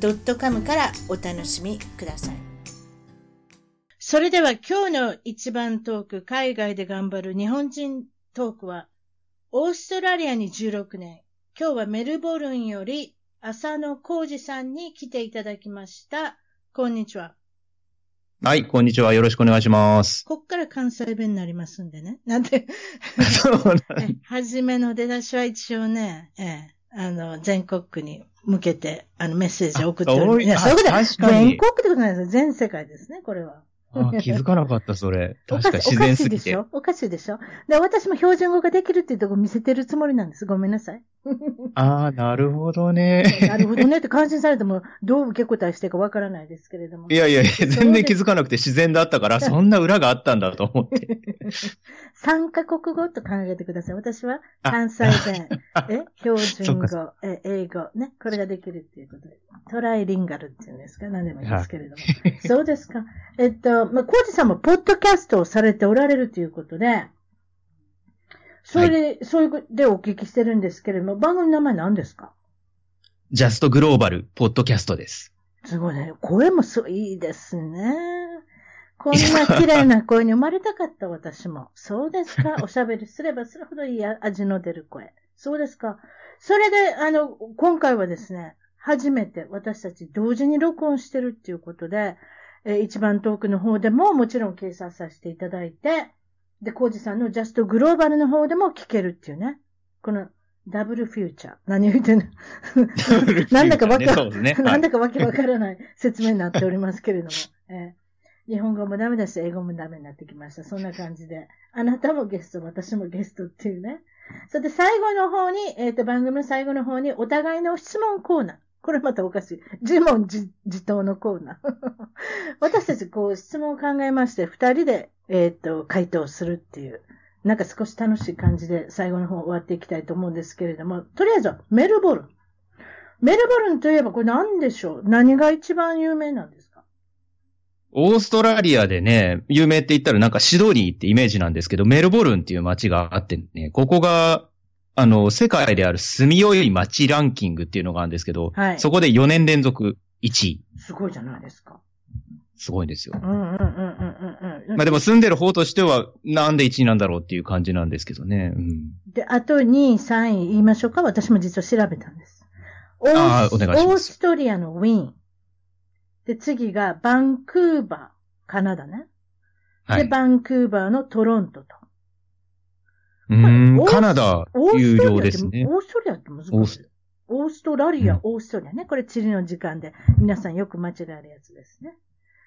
.com からお楽しみください。それでは今日の一番トーク、海外で頑張る日本人トークは、オーストラリアに16年、今日はメルボルンより浅野浩二さんに来ていただきました。こんにちは。はい、こんにちは。よろしくお願いします。こっから関西弁になりますんでね。なんで、そうなんはじめの出だしは一応ね、ええ、あの、全国区に向けて、あの、メッセージを送っております。いや、そういうこと全国ってことないですよ。全世界ですね、これは。あ気づかなかった、それ。確かに自然すぎて。おかしいでしょ？おかしいでしょ？で、私も標準語ができるっていうとこ見せてるつもりなんです。ごめんなさい。ああ、なるほどね。なるほどねって感心されても、どう受け答えしてかわからないですけれども。いやいやいや、全然気づかなくて自然だったから、そんな裏があったんだと思って。三カ国語と考えてください。私は関西弁、え、標準語、え、英語、ね、これができるっていうことで。トライリンガルっていうんですか？何でもいいですけれども。そうですか。えっと、まあ、コーチさんもポッドキャストをされておられるということで、それで、はい、そういうでお聞きしてるんですけれども、番組の名前何ですか？ジャストグローバルポッドキャストです。すごいね。声もそういいですね。こんな綺麗な声に生まれたかった、私も。そうですか？おしゃべりすればするほどいい味の出る声。そうですか？それで、あの、今回はですね、初めて私たち同時に録音してるっていうことで、えー、一番遠くの方でももちろん掲載させていただいて、で、コージさんのジャストグローバルの方でも聞けるっていうね。このダブルフューチャー。何言ってんの？なんだかわか、ね、なんだかわけわからない 説明になっておりますけれども。えー、日本語もダメだし、英語もダメになってきました。そんな感じで。あなたもゲスト、私もゲストっていうね。それで最後の方に、えっ、ー、と、番組の最後の方にお互いの質問コーナー。これまたおかしい。自問自自答のコーナー。私たちこう質問を考えまして、二人で、えっ、と、回答するっていう、なんか少し楽しい感じで最後の方終わっていきたいと思うんですけれども、とりあえずはメルボルン。メルボルンといえばこれ何でしょう？何が一番有名なんですか？オーストラリアでね、有名って言ったらなんかシドニーってイメージなんですけど、メルボルンっていう街があってね、ここがあの、世界である住みよい街ランキングっていうのがあるんですけど、はい、そこで4年連続1位。すごいじゃないですか。すごいんですよ。うんうんうんうんうん。まあでも住んでる方としては、なんで1位なんだろうっていう感じなんですけどね。うん、で、あと2位、3位言いましょうか。私も実は調べたんです。ああ、お願いします。オーストリアのウィーン。で、次がバンクーバー、カナダね。で、はい、バンクーバーのトロントと。うん、カナダ、有料ですね。オーストリアって難しい。オーストラリア、オーストリアね。これ、地理の時間で、皆さんよく間違えるやつですね。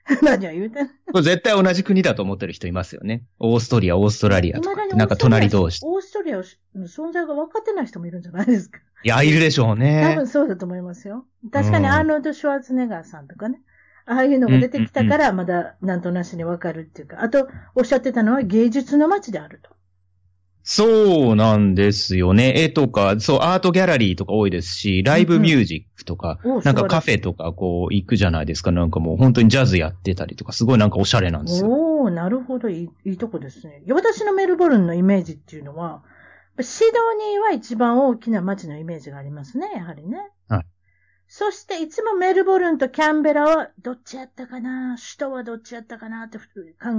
何を言うてんこれ絶対同じ国だと思ってる人いますよね。オーストリア、オーストラリアとか。なんか隣同士。オーストリアの存在が分かってない人もいるんじゃないですか。いや、いるでしょうね。多分そうだと思いますよ。確かにアーノルド・シュワーツネガーさんとかね。ああいうのが出てきたから、まだなんとなしに分かるっていうか。あと、おっしゃってたのは芸術の街であると。そうなんですよね。絵とか、そう、アートギャラリーとか多いですし、ライブミュージックとか、うんうん、なんかカフェとかこう行くじゃないですか。なんかもう本当にジャズやってたりとか、すごいなんかおしゃれなんですよ。おー、なるほど。いいいいとこですね。私のメルボルンのイメージっていうのは、シドニーは一番大きな街のイメージがありますね、やはりね。はい。そしていつもメルボルンとキャンベラはどっちやったかな？首都はどっちやったかな？って考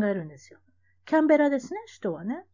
えるんですよ。キャンベラですね、首都はね。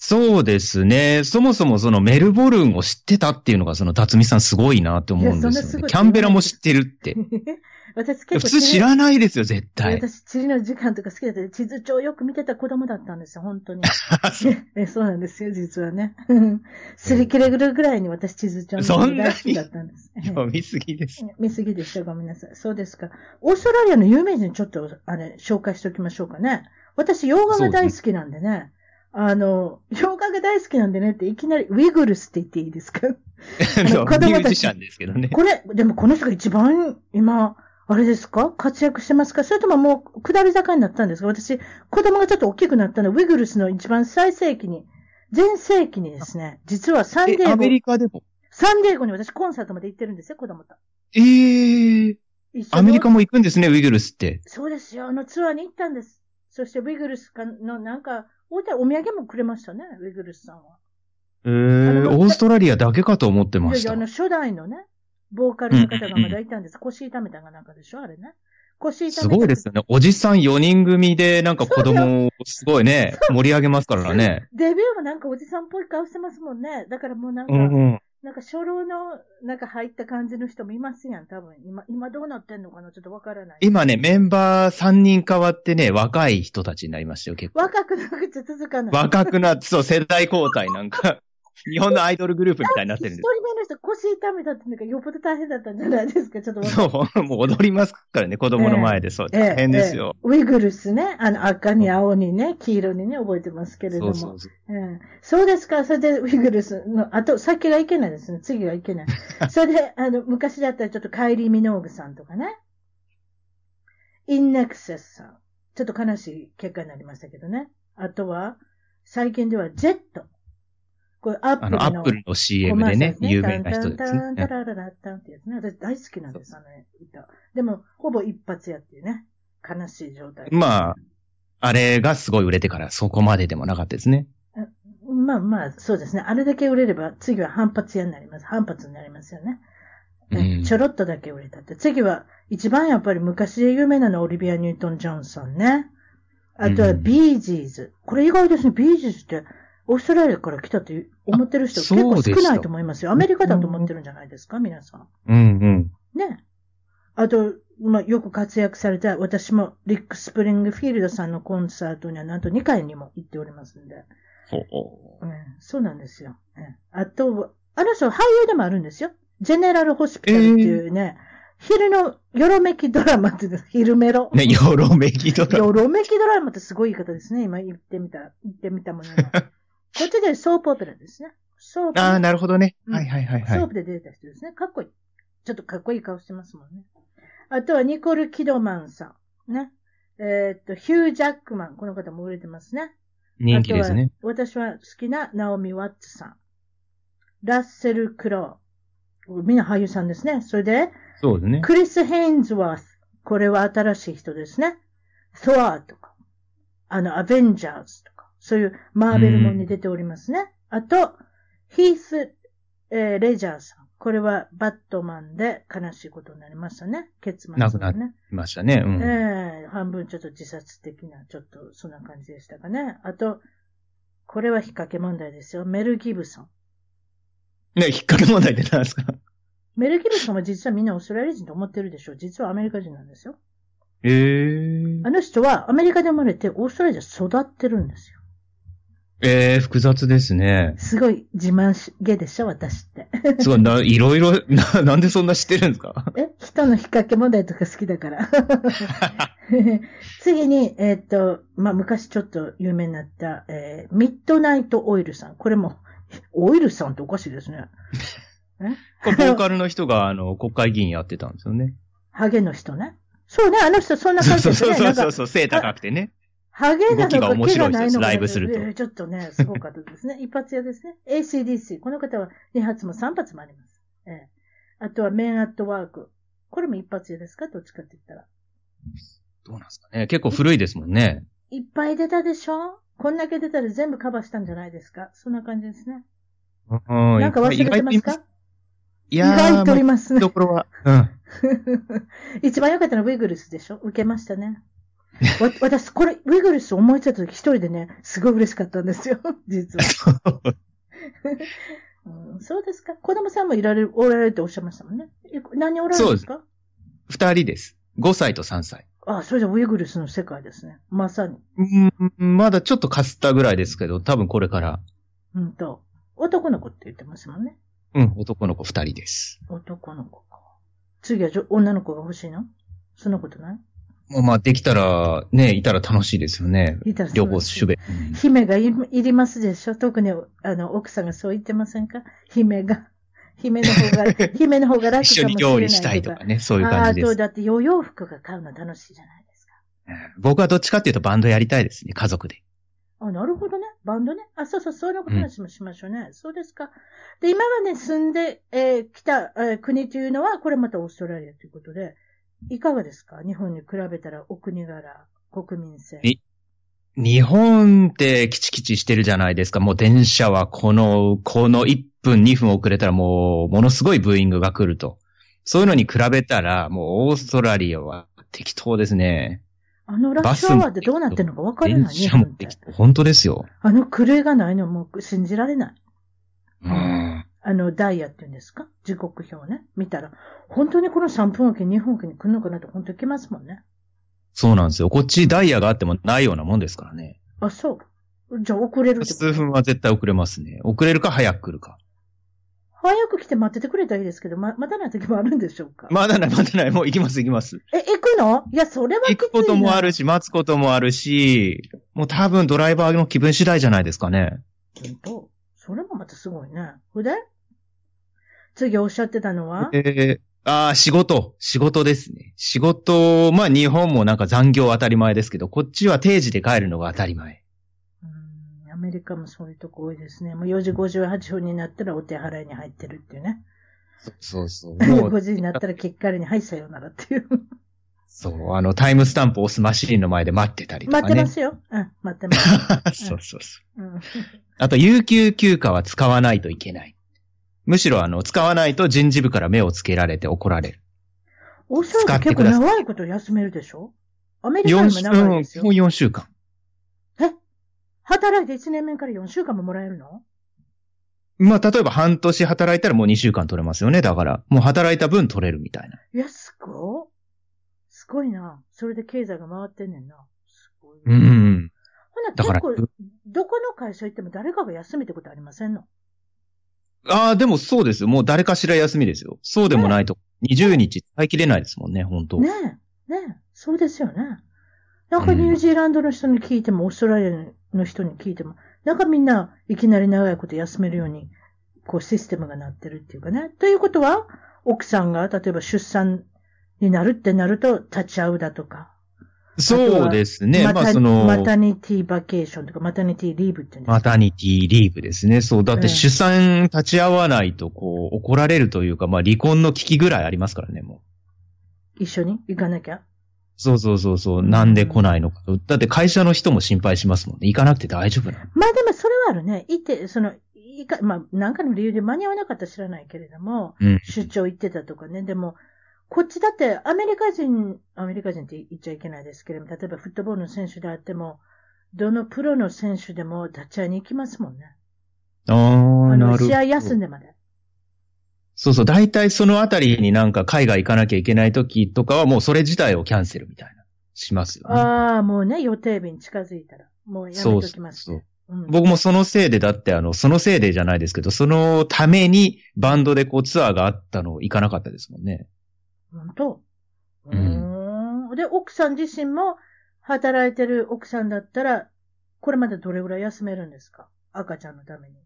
そうですね。そもそもそのメルボルンを知ってたっていうのがその辰巳さんすごいなって思うんですよね。キャンベラも知ってるって。私結構。普通知らないですよ、絶対。私、地理の時間とか好きだった地図帳よく見てた子供だったんですよ、本当に。えそうなんですよ、実はね。すり切れるぐらいに私地図帳の大好きだったんです。読みすぎです。見すぎでした、ごめんなさい。そうですか。オーストラリアの有名人ちょっと、あれ、紹介しておきましょうかね。私、洋画が大好きなんでね。あの、洋画が大好きなんでねって、いきなり、ウィグルスって言っていいですか？子供たち。ミュージシャンですけどね。これ、でもこの人が一番今、あれですか？活躍してますか？それとももう下り坂になったんですか？私、子供がちょっと大きくなったの、ウィグルスの一番最盛期に、全盛期にですね、実はサンデーゴ、えアメリカでも？サンデーゴに私コンサートまで行ってるんですよ、子供と。ええ一緒にアメリカも行くんですね、ウィグルスって。そうですよ。あのツアーに行ったんです。そしてウィグルスかのなんか、おたお土産もくれましたね、ウィグルスさんは。ええあのオーストラリアだけかと思ってましたいやいや、あ。の初代のね、ボーカルの方がまだいたんです。腰痛めたがなんかでしょあれね。腰痛めた。すごいですよね。おじさん4人組でなんか子供をすごいね、盛り上げますからね。デビューもなんかおじさんっぽい顔してますもんね。だからもうなんか、うんうん。なんか初老のなんか入った感じの人もいますやん、多分。今、今どうなってんのかな？ちょっとわからない。今ね、メンバー3人変わってね、若い人たちになりましたよ、結構。若くなくて続かない。若くなって、そう、世代交代なんか、日本のアイドルグループみたいになってるんで一人目の人腰痛めたってなんかよっぽど大変だったんじゃないですか？ちょっと。そう、もう踊りますからね、子供の前で。そう、大変ですよ。ええウィグルスね、あの赤に青にね、黄色にね、覚えてますけれども。そうそうそう。うんそうですか。それで、ウィグルスの、あと、先がいけないですね。次がいけない。それで、あの、昔だったらちょっとカイリー・ミノーグさんとかね。インネクセスさん。ちょっと悲しい結果になりましたけどね。あとは、最近ではジェット。これ、アップルの。あの、アップルの CM でね、有名な人ですタンタンタンタね。ラララタンってやつね。私大好きなんです、あの歌。でも、ほぼ一発やっていうね。悲しい状態。まあ、あれがすごい売れてからそこまででもなかったですね。まあまあ、そうですね。あれだけ売れれば、次は反発屋になります。反発になりますよね。うんちょろっとだけ売れたって。次は、一番やっぱり昔で有名なのはオリビア・ニュートン・ジョンさんね。あとはうんビージーズ。これ意外ですね。ビージーズって、オーストラリアから来たって思ってる人あ結構少ないと思いますよ。アメリカだと思ってるんじゃないですか、皆さん。うんうん。ね。あと、まあ、よく活躍された、私もリック・スプリングフィールドさんのコンサートにはなんと2回にも行っておりますんで。ほううん、そうなんですよ。うんあと、あの人俳優でもあるんですよ。 General Hospital っていうね、昼のよろめきドラマって昼メロ。ね、ヨロメキドラよろめきドラマってすごい言い方ですね。今言ってみた、言ってみたものの。こっちでソープオペラですね。ソープ。ああ、なるほどね。うんはいはいはいはいソー。プで出てた人ですね。かっこいい。ちょっとかっこいい顔してますもんね。あとはニコル・キドマンさん。ね。えーっと、ヒュー・ジャックマン。この方も売れてますね。人気ですね。あとは私は好きなナオミ・ワッツさん。ラッセル・クロー。みんな俳優さんですね。それで、そうですね。クリス・ヘインズワース。これは新しい人ですね。ソアとか、あの、アベンジャーズとか、そういうマーベルもんに出ておりますね。あと、ヒース、えーレジャーさん。これはバットマンで悲しいことになりましたね。結末亡くなね。いましたね。うん。ええ半分ちょっと自殺的な、ちょっとそんな感じでしたかね。あと、これは引っ掛け問題ですよ。メル・ギブソン。ね、引っ掛け問題って何ですか？メル・ギブソンは実はみんなオーストラリア人と思ってるでしょ。実はアメリカ人なんですよ。ええあの人はアメリカで生まれてオーストラリアで育ってるんですよ。ええ複雑ですね。すごい自慢しげでしょ、私って。すごい、な、いろいろ、な、なんでそんな知ってるんですか？え人の引っ掛け問題とか好きだから。次に、えーっと、まあ、昔ちょっと有名になった、えーミッドナイトオイルさん。これも、オイルさんっておかしいですね。これボーカルの人が、あの、国会議員やってたんですよね。ハゲの人ね。そうね、あの人そんなそう感じそうですね。なんかそうそうそう、背高くてね。ハゲなのか毛面白いですがないのか。ライブするとえーちょっとね、すごかったですね。一発屋ですね。ACDC。この方は2発も3発もあります。ええあとはメンアットワーク。これも一発屋ですか？どっちかって言ったら。どうなんですかね。結構古いですもんね。いっぱい出たでしょ？こんだけ出たら全部カバーしたんじゃないですか？そんな感じですね。うんなんか忘れてますか？意意外と外といますね。ところは。うん。一番良かったのはウィグルスでしょ？受けましたね。わ私、これ、ウィグルス思いついた時一人でね、すごい嬉しかったんですよ。実は。うんそうですか？子供さんもいられる、おられるっておっしゃいましたもんね。え何人おられるんですか？二人です。5歳と3歳。あ、それじゃウィグルスの世界ですね。まさに。うん、まだちょっとかすったぐらいですけど、多分これから。うんと。男の子って言ってますもんね。うん、男の子二人です。男の子か。次はじょ女の子が欲しいの？そんなことない？もうまあ、できたら、ね、いたら楽しいですよね。いたらそう両方主べ。姫がいいりますでしょ？特に、あの、奥さんがそう言ってませんか？姫が。姫の方が、姫の方が楽かもし一緒にれないとか。料理したいとかね、そういう感じです。だって、洋洋服が買うの楽しいじゃないですか。うん僕はどっちかっていうとバンドやりたいですね、家族で。あ、なるほどね。バンドね？あ、そうそう、そういう話もしましょうね。そうですか。で、今まで住んで、えー来た、えー国というのは、これまたオーストラリアということで、いかがですか？日本に比べたらお国柄、国民性。え日本ってキチキチしてるじゃないですか。もう電車はこの、この1分2分遅れたらもう、ものすごいブーイングが来ると。そういうのに比べたら、もうオーストラリアは適当ですね。あのラッシュアワーってどうなってるのか分からない、日電車も適。当。本当ですよ。あの狂いがないのもう信じられない。うん。あの、ダイヤっていうんですか？時刻表ね。見たら、本当にこの3分おき、2分おきに来るのかなって本当に来ますもんね。そうなんですよ。こっちダイヤがあってもないようなもんですからね。あ、そう。じゃあ遅れる数分は絶対遅れますね。遅れるか早く来るか。早く来て待っててくれたらいいですけど、ま、待たない時もあるんでしょうか？まだない、まだない。もう行きます、行きます。え、行くの？いや、それは行くこともあるし、待つこともあるし、もう多分ドライバーの気分次第じゃないですかね。本当それもまたすごいね。で？次おっしゃってたのは？えー、ああ、仕事。仕事ですね。仕事、まあ日本もなんか残業当たり前ですけど、こっちは定時で帰るのが当たり前。うんアメリカもそういうとこ多いですね。もう4時58分になったらお手払いに入ってるっていうね。そうそう。もう5時になったら結果に、はい、さようならっていう。そう、あの、タイムスタンプ押すマシーンの前で待ってたりとかね。待ってますよ。うん、待ってます。そうそうそう。うん、あと、有給休暇は使わないといけない。むしろ、あの、使わないと人事部から目をつけられて怒られる。オーストラリア結構長いこと休めるでしょ？アメリカよりも長いですよもう。4週間。え？働いて1年目から4週間ももらえるの？まあ、例えば半年働いたらもう2週間取れますよね。だから、もう働いた分取れるみたいな。いや、すごい。すごいな。それで経済が回ってんねんな。すごい。うん。ほな、だから結構、どこの会社行っても誰かが休みってことありませんの？ああ、でもそうですよ。もう誰かしら休みですよ。そうでもないと、20日使い切れないですもんね、本当ねえ、ねえ、そうですよね。なんかニュージーランドの人に聞いても、オーストラリアの人に聞いても、なんかみんないきなり長いこと休めるように、こうシステムがなってるっていうかね。ということは、奥さんが例えば出産になるってなると立ち会うだとか。そうですね。まあその、マタニティバケーションとか、マタニティリーブって言うんですかマタニティリーブですね。そう。だって出産立ち会わないと、こう、怒られるというか、まあ離婚の危機ぐらいありますからね、もう。一緒に行かなきゃ？そうそうそうそう。なんで来ないのか。だって会社の人も心配しますもんね。行かなくて大丈夫なのまあでもそれはあるね。行って、その、いか、まあ、なんかの理由で間に合わなかったら知らないけれども、うん。出張行ってたとかね。でも、こっちだってアメリカ人、アメリカ人って言っちゃいけないですけれども、例えばフットボールの選手であっても、どのプロの選手でも立ち会いに行きますもんね。ああ、なるほど。試合休んでまで。そうそう。大体そのあたりになんか海外行かなきゃいけない時とかはもうそれ自体をキャンセルみたいな。しますよね。ああ、もうね、予定日に近づいたら、もうやめそうときますそうね。うん僕もそのせいで、だってあの、そのせいでじゃないですけど、そのためにバンドでこうツアーがあったの行かなかったですもんね。本当？ううん。で、奥さん自身も働いてる奥さんだったら、これまでどれぐらい休めるんですか？赤ちゃんのために。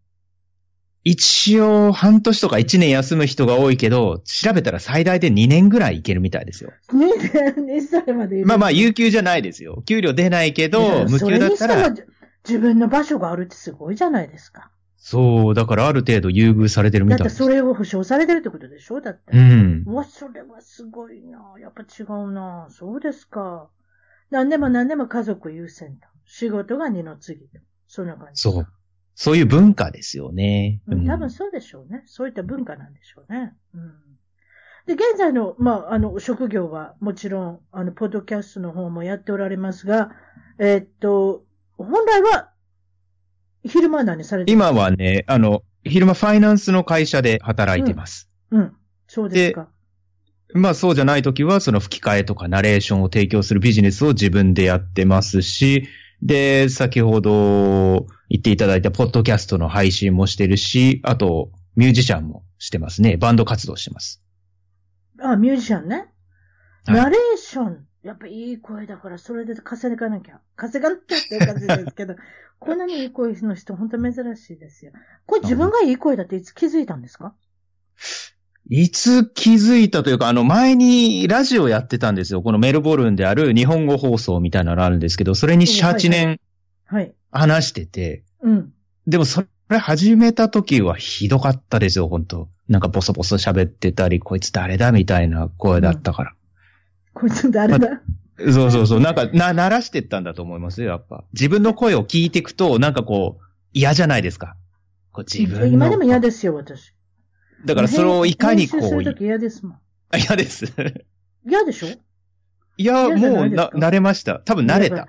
一応、半年とか1年休む人が多いけど、調べたら最大で2年ぐらい行けるみたいですよ。2年、2歳までまあまあ、有給じゃないですよ。給料出ないけど、無給だったらそれに、しても自分の場所があるってすごいじゃないですか。そう、だからある程度優遇されてるみいです。だったてそれを保証されてるってことでしょ？だって。うん。うわ、それはすごいな。やっぱ違うな。そうですか。何でも何でも家族優先と。仕事が二の次と。そんな感じ。そう。そういう文化ですよね。うん。多分そうでしょうね。そういった文化なんでしょうね。うん。で、現在の、まあ、あの、職業は、もちろん、あの、ポッドキャストの方もやっておられますが、えーっと、本来は、昼間は何されてる今はね、あの、昼間ファイナンスの会社で働いてます。うん。そうですか。まあそうじゃないときは、その吹き替えとかナレーションを提供するビジネスを自分でやってますし、で、先ほど言っていただいたポッドキャストの配信もしてるし、あと、ミュージシャンもしてますね。バンド活動してます。あ、ミュージシャンね。はいナレーション。やっぱいい声だから、それで稼がなきゃ。稼がなきゃっていう感じですけど、こんなにいい声の人、本当珍しいですよ。これ自分がいい声だっていつ気づいたんですか？いつ気づいたというか、あの前にラジオやってたんですよ。このメルボルンである日本語放送みたいなのがあるんですけど、それに7、8年はい。話してて、うん。でもそれ始めた時はひどかったですよ、本当なんかボソボソ喋ってたり、こいつ誰だみたいな声だったから。こいつ誰だ、そうそうそう。なんか、な、慣らしてったんだと思いますよ、やっぱ。自分の声を聞いていくと、なんかこう、嫌じゃないですか。こう自分の。今でも嫌ですよ、私。だからそれをいかにこ編集すう、るとき嫌ですもん。あ嫌です。嫌でしょ？いや、嫌じゃもうな、慣れました。多分慣れた。。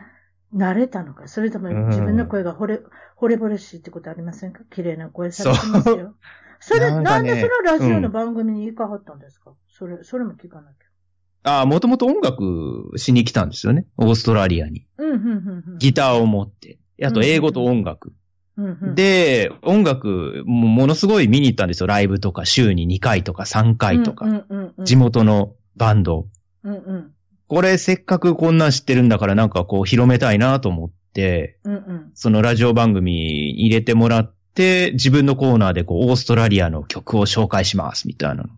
慣れたのか？それともうん自分の声が惚れ、惚れ惚れしいってことありませんか？綺麗な声されてますよ。それ、なんかねなんでそのラジオの番組に行かはったんですか、それ、それも聞かなきああ、もともと音楽しに来たんですよね。オーストラリアに。ギターを持って。あと英語と音楽。で、音楽、もものすごい見に行ったんですよ。ライブとか、週に2回とか3回とか。地元のバンド。うんうん。これせっかくこんなん知ってるんだからなんかこう広めたいなと思って、うんうん。そのラジオ番組に入れてもらって、自分のコーナーでこうオーストラリアの曲を紹介しますみたいなの。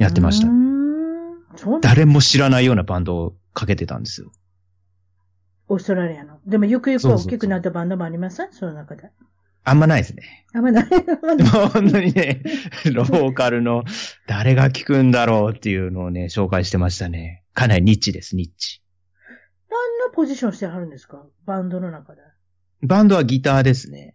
やってました誰も知らないようなバンドをかけてたんですよ。オーストラリアの。でも、ゆくゆく大きくなったバンドもありませんその中で。あんまないですね。あんまない。本当にね、ローカルの誰が聞くんだろうっていうのをね、紹介してましたね。かなりニッチです、ニッチ。何のポジションしてはるんですか？バンドの中で。バンドはギターですね。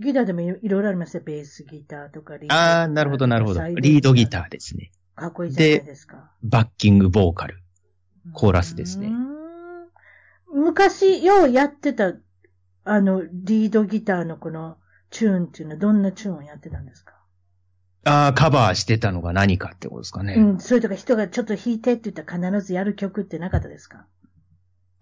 ギターでもいいろいろありますよ。ベースギターとかリードギター。あー、なるほど、なるほど。リードギターですね。ー。かっこいいじゃないですか。バッキングボーカル。コーラスですね。昔、ようやってた、あの、リードギターのこのチューンっていうのはどんなチューンをやってたんですか？ああ、カバーしてたのが何かってことですかね。うん、それとか人がちょっと弾いてって言ったら必ずやる曲ってなかったですか？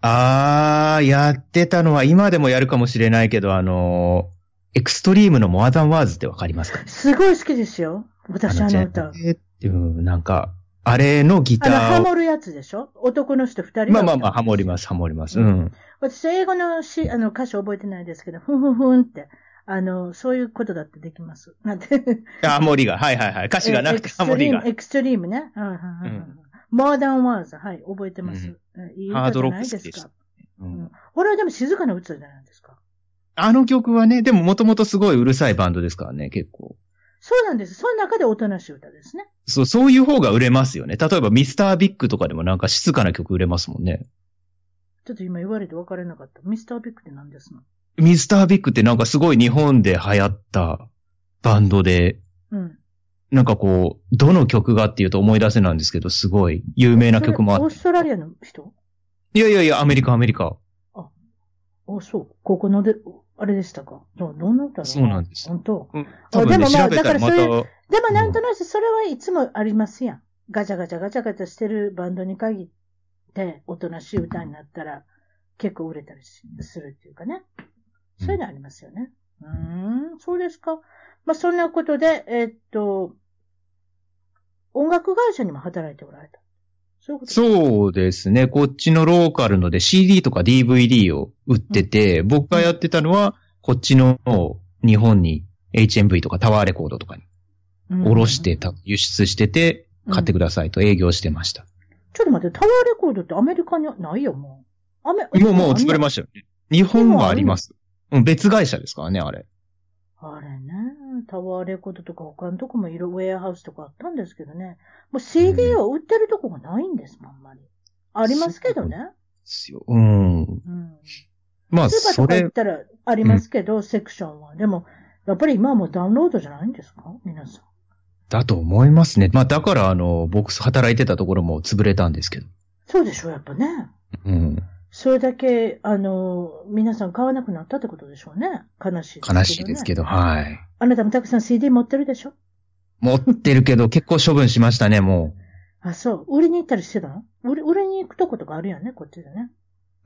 ああ、やってたのは今でもやるかもしれないけど、あのーエクストリームのモアダンワーズってわかりますかすごい好きですよ。私あの歌。えっていう、なんか、あれのギタあの、ハーを。モるやつでしょ？男の人二人まあまあまあ、ハモります、ハモります。うん。私、英語のし、あの、歌詞覚えてないですけど、ふんふんふんって、あの、そういうことだってできます。なんて。あハモリが、はいはいはい。歌詞がなくてハモリが。エクストリームね。うんうんうん。モーダンワーズ、はい、覚えてます。うんいいハードロックないですか？好きでした。ううんん。これはでも静かな歌じゃないですか？あの曲はね、でももともとすごいうるさいバンドですからね、結構。そうなんです。その中でおとなしい歌ですね。そう、そういう方が売れますよね。例えばミスタービッグとかでもなんか静かな曲売れますもんね。ちょっと今言われて分からなかった。ミスタービッグって何ですの？ミスタービッグってなんかすごい日本で流行ったバンドで、うん。なんかこう、どの曲がっていうと思い出せなんですけど、すごい有名な曲もあって。オーストラリアの人？いやいやいや、アメリカ、アメリカ。あ、そう。ここので、あれでしたか？どどんな歌だそうなんです本当？うん、多分ね、でもまあ調べたらまた、だからでもなんとなくそれはいつもありますやん。ガチャガチャガチャガチャしてるバンドに限って、おとなしい歌になったら結構売れたりしするっていうかね。そういうのありますよね。うーん、そうですか。まあそんなことで、えーっと、音楽会社にも働いておられた。そうですね。こっちのローカルので CD とか DVD を売ってて、僕がやってたのは、こっちの日本に HMV とかタワーレコードとかにうん下ろしてた、輸出してて、買ってくださいと営業してました。ちょっと待って、タワーレコードってアメリカにはないよ、もう。アメもうもう潰れまましたよね。日本はあります。うん、別会社ですからね、あれ。あれね、タワーレコードとか他のとこもいろ、ウェアハウスとかあったんですけどね。もう CD を売ってるとこがないんですもん、あんまり。ありますけどね。ですよ。うん。うん。まあ、それスーパーとか行っ、たらありますけど、セクションは。でも、やっぱり今はもうダウンロードじゃないんですか？皆さん。だと思いますね。まあ、だから、あの、僕働いてたところも潰れたんですけど。そうでしょ、やっぱね。うん。それだけ、あの、皆さん買わなくなったってことでしょうね。悲しいね。悲しいですけど、はい。あなたもたくさん CD 持ってるでしょ？持ってるけど、結構処分しましたね、もあ、そう。売りに行ったりしてたの？売り、売りに行くとことかあるよね、こっちでね。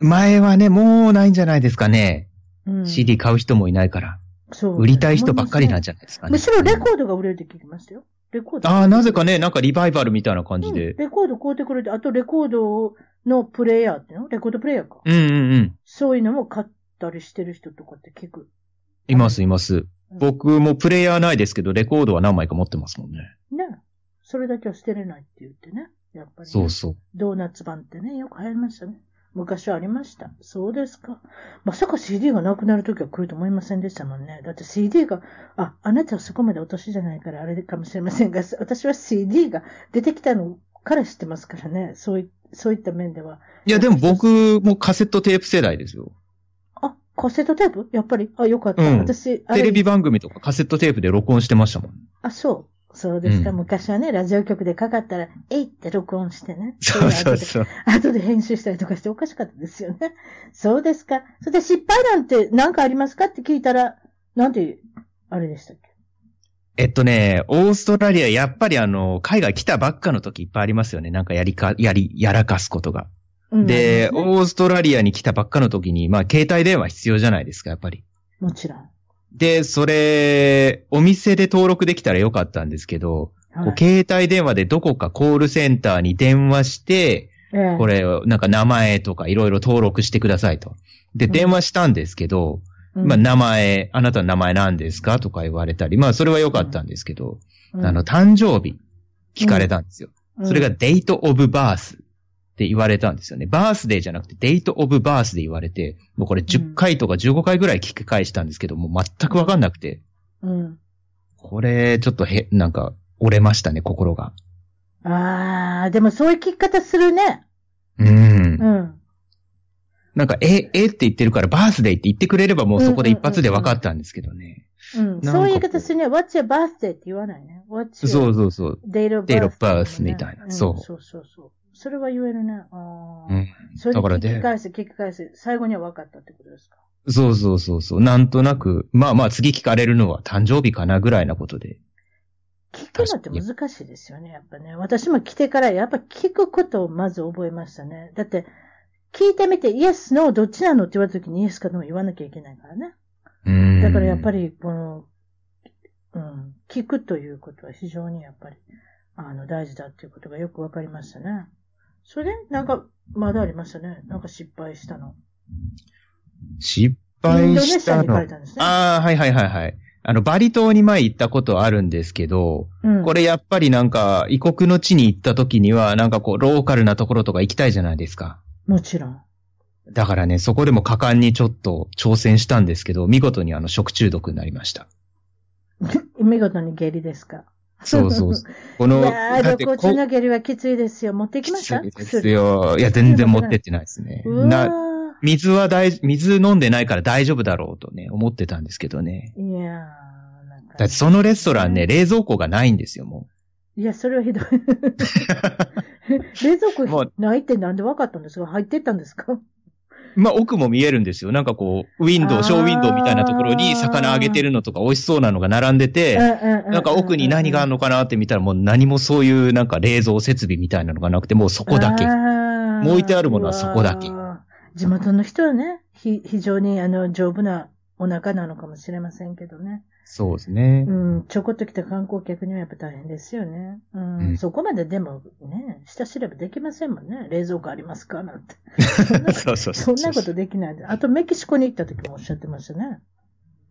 う。前はね、もうないんじゃないですかね。うん。CD 買う人もいないから。そう。売りたい人ばっかりなんじゃないですかね。むしろレコードが売れるって聞きましたよ。レコード。ああ、なぜかね、なんかリバイバルみたいな感じうんで。レコード買うてくれて、あとレコードのプレイヤーってのレコードプレイヤーか。うんうんうん。そういうのも買ったりしてる人とかって聞く。います、います。僕もプレイヤーないですけど、レコードは何枚か持ってますもんね。ね。それだけは捨てれないって言ってね。やっぱり、ね。そうそう。ドーナツ版ってね、よく流行りましたね。昔はありました。そうですか。まさか CD がなくなるときは来ると思いませんでしたもんね。だって CD が、あ、あなたはそこまでお年じゃないからあれかもしれませんが、私は CD が出てきたのから知ってますからね。そういそういった面では。いや、でも僕もカセットテープ世代ですよ。あ、カセットテープ？やっぱり？あ、よかった。うん私、テレビ番組とかカセットテープで録音してましたもん。あ、そう。そうですか。うん昔はね、ラジオ局でかかったら、えいって録音してね。そうそうそう。後で編集したりとかしておかしかったですよね。そうですか。それで失敗なんて何かありますか？って聞いたら、なんて、あれでしたっけ？えっとね、オーストラリア、やっぱりあの、海外来たばっかの時いっぱいありますよね。なんかやりか、やり、やらかすことが。うんで、ねオーストラリアに来たばっかの時に、まあ、携帯電話必要じゃないですか、やっぱり。もちろん。で、それ、お店で登録できたらよかったんですけど、はいこう携帯電話でどこかコールセンターに電話して、ええこれをなんか名前とかいろいろ登録してくださいと。で、うん電話したんですけど、うんまあ名前、あなたの名前何ですかとか言われたり、まあそれは良かったんですけど、うんあの、誕生日聞かれたんですよ。うんそれがデートオブバースって言われたんですよね。バースデーじゃなくてデートオブバースで言われて、もうこれ10回とか15回ぐらい聞き返したんですけど、もう全くわかんなくて、うん。これちょっとへ、なんか折れましたね、心が。ああ、でもそういう聞き方するね。うんう。ん。なんか、え、えって言ってるからバースデーって言ってくれればもうそこで一発で分かったんですけどね。うん。かそういう言い方するね。What's your birthday? って言わないね。What's そ your うそうそう。date of date of birth? birth みたいなんそうそうそうそう。それは言えるね。あーうん。それでだからね聞き返せ、聞き返せ。最後には分かったってことですか？そうそうそうそう。なんとなく、まあまあ次聞かれるのは誕生日かなぐらいなことで。聞くのって難しいですよね、やっぱね。私も来てからやっぱ聞くことをまず覚えましたね。だって、聞いてみて、イエス、ノー、どっちなのって言われた時にイエスかノー言わなきゃいけないからね。うん。だからやっぱり、この、うん、聞くということは非常にやっぱり、あの、大事だっていうことがよくわかりましたね。それで、なんか、まだありましたね。なんか失敗したの。失イン敗ドネシしたのアに行かれ。たんですね。ああ、はいはいはいはい。あの、バリ島に前行ったことあるんですけど、うん、これやっぱりなんか、異国の地に行った時には、なんかこう、ローカルなところとか行きたいじゃないですか。もちろん。だからね、そこでも果敢にちょっと挑戦したんですけど、見事にあの、食中毒になりました。見事に下痢ですか？そうそうそう。こいの、やー、だってこ旅行中の下痢はきついですよ。持ってきました？きついですよ。いや、全然持ってってないですね。な、水は大、水飲んでないから大丈夫だろうとね、思ってたんですけどね。ーいやー、なんかだってそのレストランね、冷蔵庫がないんですよ、もいや、それはひどい。冷蔵も庫ないってなんで分かったんですか？入ってったんですか？う。まあ、奥も見えるんですよ。なんかこう、ウィンドウ、ショーウィンドウみたいなところに魚揚げてるのとか美味しそうなのが並んでて、ななんか奥に何があるのかなって見たらもう何もそういうなんか冷蔵設備みたいなのがなくて、もうそこだけ。ももう置いてあるものはそこだけ地元の人はね、ひ非常にあの丈夫なお腹なのかもしれませんけどね。そうですね。うん、ちょこっと来た観光客にはやっぱ大変ですよね。うん、うんそこまででもね、下調べできませんもんね。冷蔵庫ありますかなんて。そうそうそんなことできないで。あとメキシコに行った時もおっしゃってましたね。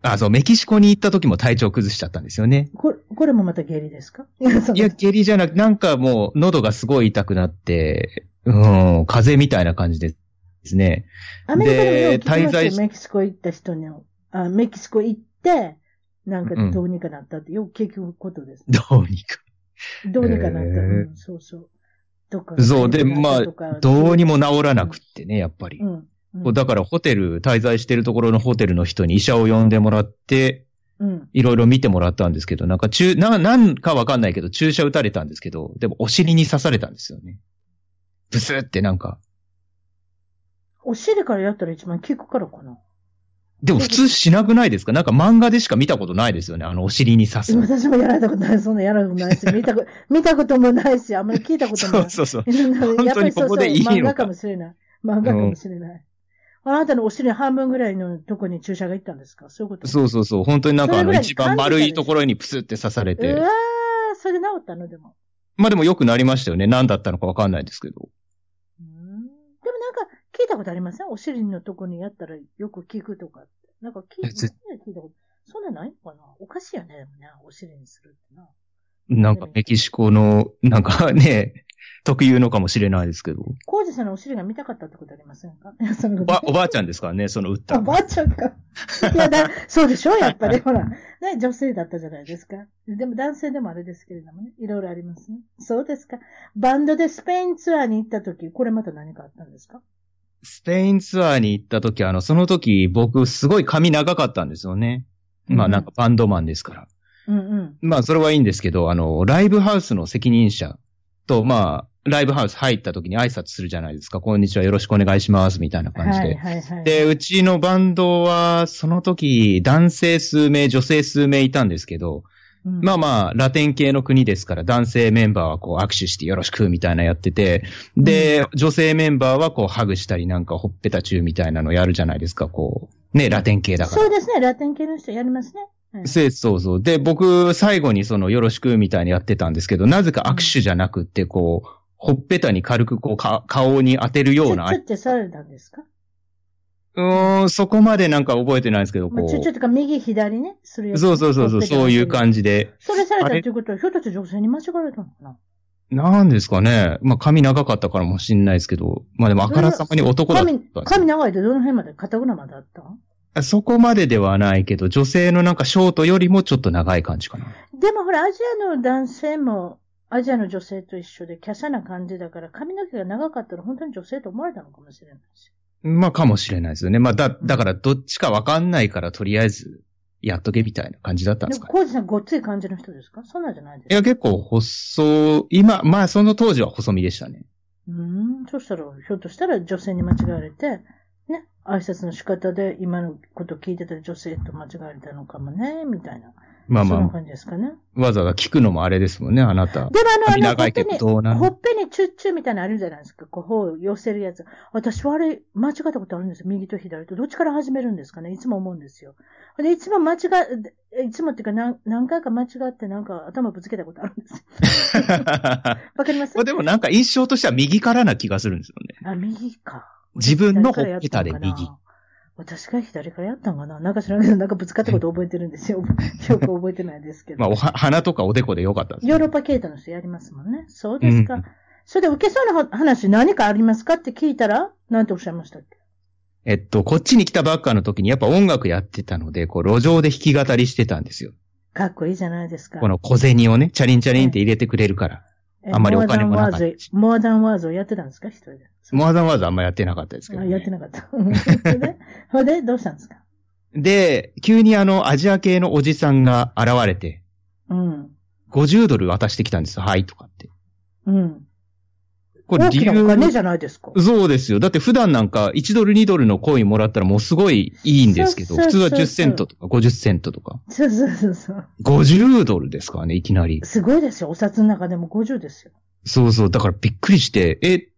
あ、そう、メキシコに行った時も体調崩しちゃったんですよね。これ、これもまた下痢ですか？いや、下痢じゃなく、なんかもう喉がすごい痛くなって、うん、風邪みたいな感じですね。アメリカでもよく聞きますよメキシコ行った人に、あ、メキシコ行って、なんかどうにかなったって、よく聞くことです。どうにか。どうにかなった。へーうん、そうそう。どっかがそう、で、まあどうにも治らなくってね、やっぱりう。ん。うんこうだからホテル、滞在してるところのホテルの人に医者を呼んでもらって、うん。いろいろ見てもらったんですけど、なんか注、な、なんかわかんないけど、注射打たれたんですけど、でもお尻に刺されたんですよね。ブスってなんか。お尻からやったら一番効くからかな。でも普通しなくないですか？なんか漫画でしか見たことないですよね。あのお尻に刺す。私もやられたことない、そんなやられたことないし、見たこ 見たこともないし、あんまり聞いたこともない。そうそうそう。本当にここでいいのか漫画かもしれない。漫画かもしれない。あなたのお尻半分ぐらいのとこに注射が行ったんですか？そういうこと？そうそうそう。本当になんかあの一番丸いところにプスって刺されてうわ。ー、それで治ったの？でも。まあでも良くなりましたよね。何だったのかわかんないですけど。聞いたことありません？お尻のとこにやったらよく効くとかって。なんか聞いたこと。そんなないのかな？おかしいよね、でもね、お尻にするってな。なんかメキシコの、なんかね、特有のかもしれないですけど。コージさんのお尻が見たかったってことありませんか？いやそのおば、おばあちゃんですからね、その打ったお。ばあちゃんか。いやだ、そうでしょやっぱり、ほら。ね、女性だったじゃないですか。でも男性でもあれですけれどもね。いろいろありますね。そうですか。バンドでスペインツアーに行った時、これまた何かあったんですか？スペインツアーに行った時、あの、その時僕すごい髪長かったんですよね。まあなんかバンドマンですから。うんうん。まあそれはいいんですけど、あの、ライブハウスの責任者と、まあ、ライブハウス入った時に挨拶するじゃないですか。こんにちは、よろしくお願いします、みたいな感じで。はいはいはい。で、うちのバンドは、その時、男性数名、女性数名いたんですけど、うん、まあまあ、ラテン系の国ですから、男性メンバーはこう握手してよろしくみたいなやってて、で、女性メンバーはこうハグしたりなんかほっぺたチューみたいなのやるじゃないですか、こう。ね、ラテン系だから。そうですね、ラテン系の人やりますね。はいそうそう。で、僕、最後にそのよろしくみたいにやってたんですけど、なぜか握手じゃなくって、こう、ほっぺたに軽くこうか、顔に当てるようなチュッチュってされたんですか？うーん、そこまでなんか覚えてないんですけど、こまあ、チュッチュう。とか右左ね、するやつ。そうそうそうそう、そういうじ。感じで。それされたっていうことは、ひょっとして女性に間違われたのかな？なんですかね。まあ、髪長かったからもしんないですけど、まあでもあからさまに男だったん髪髪長いとどの辺まで肩ぐらいまであった？そこまでではないけど、女性のなんかショートよりもちょっと長い感じかな。でもほら、アジアの男性も、アジアの女性と一緒で、華奢な感じだから、髪の毛が長かったら本当に女性と思われたのかもしれないし。まあかもしれないですよね。まあだ、だからどっちかわかんないからとりあえずやっとけみたいな感じだったんでですも、かね。コウジさんごっつい感じの人ですか？そんなんじゃないですか？いや、結構細、今、まあその当時は細身でしたね。うーん、そしたら、ひょっとしたら女性に間違われて、ね、挨拶の仕方で今のこと聞いてた女性と間違われたのかもね、みたいな。まあまあ、そんな感じですかね。わざわざ聞くのもあれですもんね、あなた。でもあの、あの、ほっぺに、ほっぺにチュッチュみたいなのあるじゃないですか。こう、頬を寄せるやつ。私はあれ、間違ったことあるんですよ。右と左と。どっちから始めるんですかねいつも思うんですよ。で、いつも間違え、いつもっていうか何、何回か間違ってなんか頭ぶつけたことあるんですよ。わかります？でもなんか印象としては右からな気がするんですよね。あ、右か。自分のほっぺたで右。私が左からやったんかななんか知らないけど、なんかぶつかったこと覚えてるんですよ。よく覚えてないですけど。まあ、おは、鼻とかおでこでよかったです、ヨーロッパ系統の人やりますもんね。そうですか。うんそれで受けそうな話何かありますかって聞いたら、なんておっしゃいましたっけ？えっと、こっちに来たばっかの時にやっぱ音楽やってたので、こう、路上で弾き語りしてたんですよ。かっこいいじゃないですか。この小銭をね、チャリンチャリンって入れてくれるから。えあんまりお金もなかったモアダンワーズ、モアダンワーズをやってたんですか？一人で。 More Than Words あんまやってなかったですけど、あね。やってなかった。それ で、それでどうしたんですか？で、急にあの、アジア系のおじさんが現れて、うん。50ドル渡してきたんですよ。はい、とかって。うん。これ大きなお金じゃないですか。そうですよ。だって普段なんか1ドル2ドルのコインもらったらもうすごいいいんですけど、普通は10セントとか50セントとか。そうそうそうそう。50ドルですからね、いきなり。すごいですよ。お札の中でも50ですよ。そうそう。だからびっくりして、え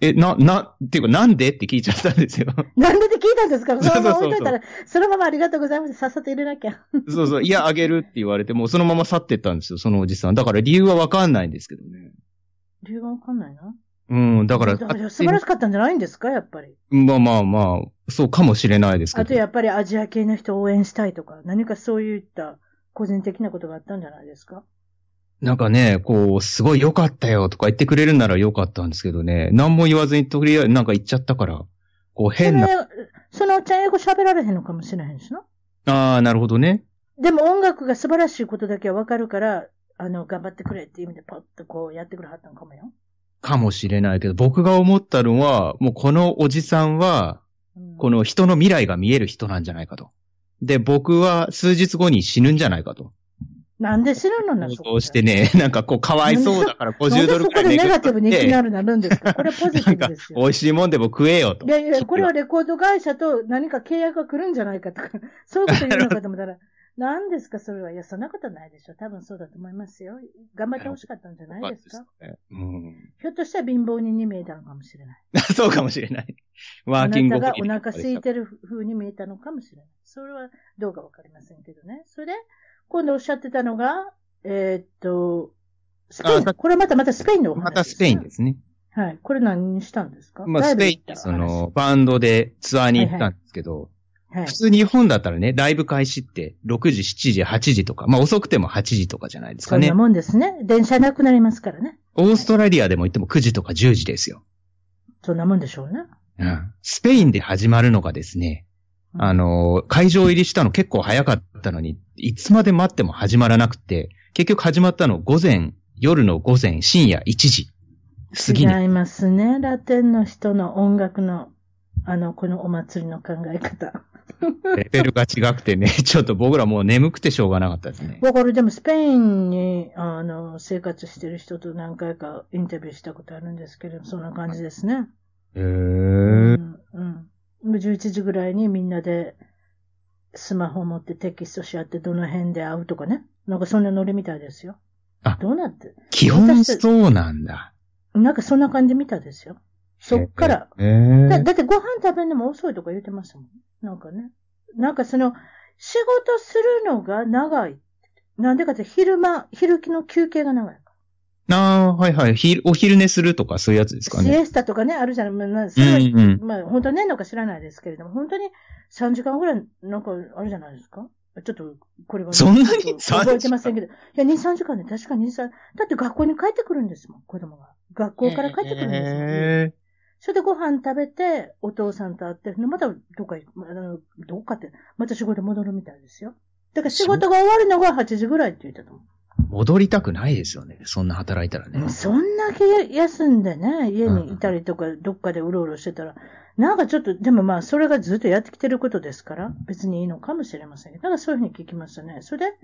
え、な、な、っていうかなんでって聞いちゃったんですよ。なんでって聞いたんですか？そのまま置いといたら、そのままありがとうございます。さっさと入れなきゃ。そうそう。いや、あげるって言われて、もうそのまま去ってったんですよ、そのおじさん。だから理由はわかんないんですけどね。理由がわかんないな。うん、だから、だから素晴らしかったんじゃないんですかやっぱり？まあまあまあ、そうかもしれないですけど。あとやっぱりアジア系の人を応援したいとか、何かそういった個人的なことがあったんじゃないですか？なんかね、こう、すごい良かったよとか言ってくれるなら良かったんですけどね、何も言わずにとりあえずなんか言っちゃったから、こう変な、そのおっちゃん英語喋られへんのかもしれへんしな。ああ、なるほどね。でも音楽が素晴らしいことだけはわかるから、あの、頑張ってくれっていう意味でパッとこうやってくれはったのかもよ。かもしれないけど、僕が思ったのは、もうこのおじさんは、うんこの人の未来が見える人なんじゃないかと。で、僕は数日後に死ぬんじゃないかと。なんで知るのな、そうしてね、なんかこう、かわいそうだから50ドルくらいなんでそこでネガティブにいきなる。りなるんですか？これはポジティブです、よ。美味しいもんでも食えよと。いやいや、これはレコード会社と何か契約が来るんじゃないかとか、そういうこと言うのかと思ったら、何ですか、それは？いや、そんなことないでしょ。多分そうだと思いますよ。頑張ってほしかったんじゃないですか？うん。ひょっとしたら貧乏人に見えたのかもしれない。そうかもしれない。あワーキングなたがお腹空いてる風に見えたのかもしれない。それはどうかわかりませんけどね。それで、今度おっしゃってたのが、えーっと、スペイン。これまたまたスペインのお話またスペインですね。す。はい。これ何にしたんですか？まあ、スペインでその、バンドでツアーに行ったんですけど、はい普。通日本だったらね、ライブ開始って6時、7時、8時とか、まあ遅くても8時とかじゃないですかねそんな。もんですね。電車なくなりますからね。オーストラリアでも行っても9時とか10時ですよ。そんなもんでしょうね。うん。スペインで始まるのがですね、うんあの、会場入りしたの結構早かったのに、いつまで待っても始まらなくて、結局始まったの午前、夜の午前、深夜1時。過ぎに。違いますね。ラテンの人の音楽の、あの、このお祭りの考え方。レベルが違くてね、ちょっと僕らもう眠くてしょうがなかったですね。わかる。でもスペインに、あの、生活してる人と何回かインタビューしたことあるんですけど、そんな感じですね。へうー。ん。うん。11時ぐらいにみんなでスマホ持ってテキストし合ってどの辺で会うとかね。なんかそんなノリみたいですよ。あどうなって？基本そうなんだ。なんかそんな感じみたいですよ。そっから。へー。だだってご飯食べるのも遅いとか言ってましたもん。なんかね。なんかその、仕事するのが長い。なんでかって昼間、昼気の休憩が長い。ああ、はいはい。ひお昼寝するとかそういうやつですかね。シエスタとかね、あるじゃない。まあまあ、そうんうん。まあ、本当はねんのか知らないですけれども、本当に3時間ぐらい、なんか、あるじゃないですか？ちょっと、これはね、そんなに？覚えてませんけど。いや、2、3時間で確かに2、3、だって学校に帰ってくるんですもん、子供が。学校から帰ってくるんですよ。へそれでご飯食べて、お父さんと会って、でまたどっかどっかって、また仕事戻るみたいですよ。だから仕事が終わるのが8時ぐらいって言ってたもん。ー戻りたくないですよね。そんな働いたらね。そんだけ休んでね、家にいたりとか、どっかでうろうろしてたら、なんかちょっと、でもまあ、それがずっとやってきてることですから、別にいいのかもしれませんけど、だからそういうふうに聞きましたね。それで、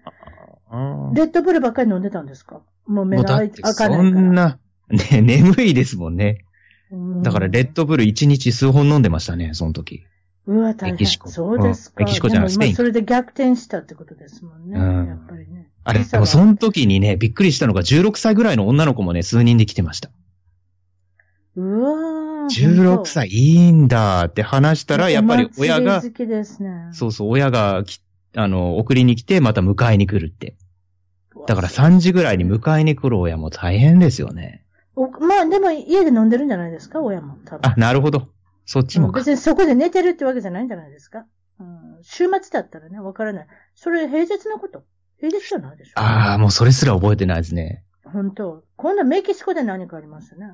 レッドブルばっかり飲んでたんですか？もう目が開かないから。そんな、ね、眠いですもんね。うんだからレッドブル1日数本飲んでましたね、その時。うわ、大変。メキシコそうですか。うんメキシコじゃなスペインそれで逆転したってことですもんね。うんやっぱりね。あれ、でもその時にね、びっくりしたのが16歳ぐらいの女の子もね、数人で来てました。うわー16歳いいんだって話したら、やっぱり親がお、祭り好きですね。そうそう、親がき、あの、送りに来て、また迎えに来るって。だから3時ぐらいに迎えに来る親も大変ですよね。おまあ、でも家で飲んでるんじゃないですか、親も。多分。あ、なるほど。そっちもか。別にそこで寝てるってわけじゃないんじゃないですか。うん、週末だったらね、わからない。それ平日のこと？平日じゃないでしょ？ああ、もうそれすら覚えてないですね。本当。今度メキシコで何かありますね。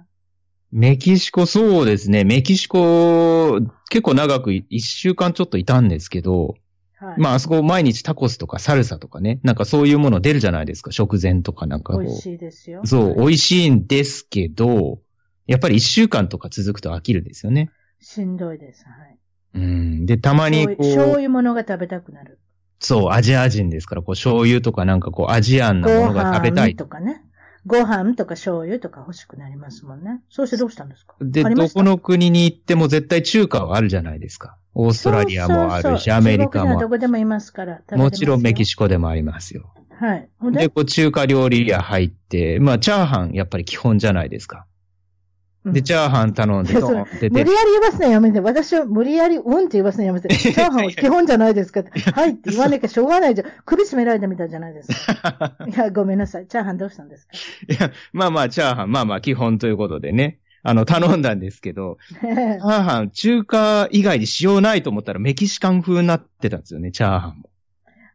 メキシコ、そうですね。メキシコ、結構長く、一週間ちょっといたんですけど、はい。まあ、あそこ毎日タコスとかサルサとかね、なんかそういうもの出るじゃないですか。食前とかなんかこう。美味しいですよ。そう、美はい味しいんですけど、やっぱり一週間とか続くと飽きるんですよね。しんどいです。はい。うん。で、たまにこ醤油醤う、油物が食べたくなる。そう、アジア人ですから、こう、醤油とかなんかこう、アジアンなものが食べたい。とかね。ご飯とか醤油とか欲しくなりますもんね。そうしてどうしたんですか？で、どこの国に行っても絶対中華はあるじゃないですか。オーストラリアもあるし、アメリカもどこでもいますから。もちろんメキシシコでもありますよ。コ。はい。で、こう中華料理屋入って、まあチャーハンやっぱり基本じゃないですか。で、チャーハン頼んで、ドーンって無理やり言わすのやめて。私は無理やりうんって言わすのやめて。チャーハンは基本じゃないですかって。はいって言わなきゃしょうがないじゃん。首絞められたみたいじゃないですか。いや、ごめんなさい。チャーハンどうしたんですか？いや、まあまあチャーハン、まあまあ基本ということでね、あの、頼んだんですけど、チャーハン、中華以外にしようないと思ったらメキシカン風になってたんですよね、チャーハンも。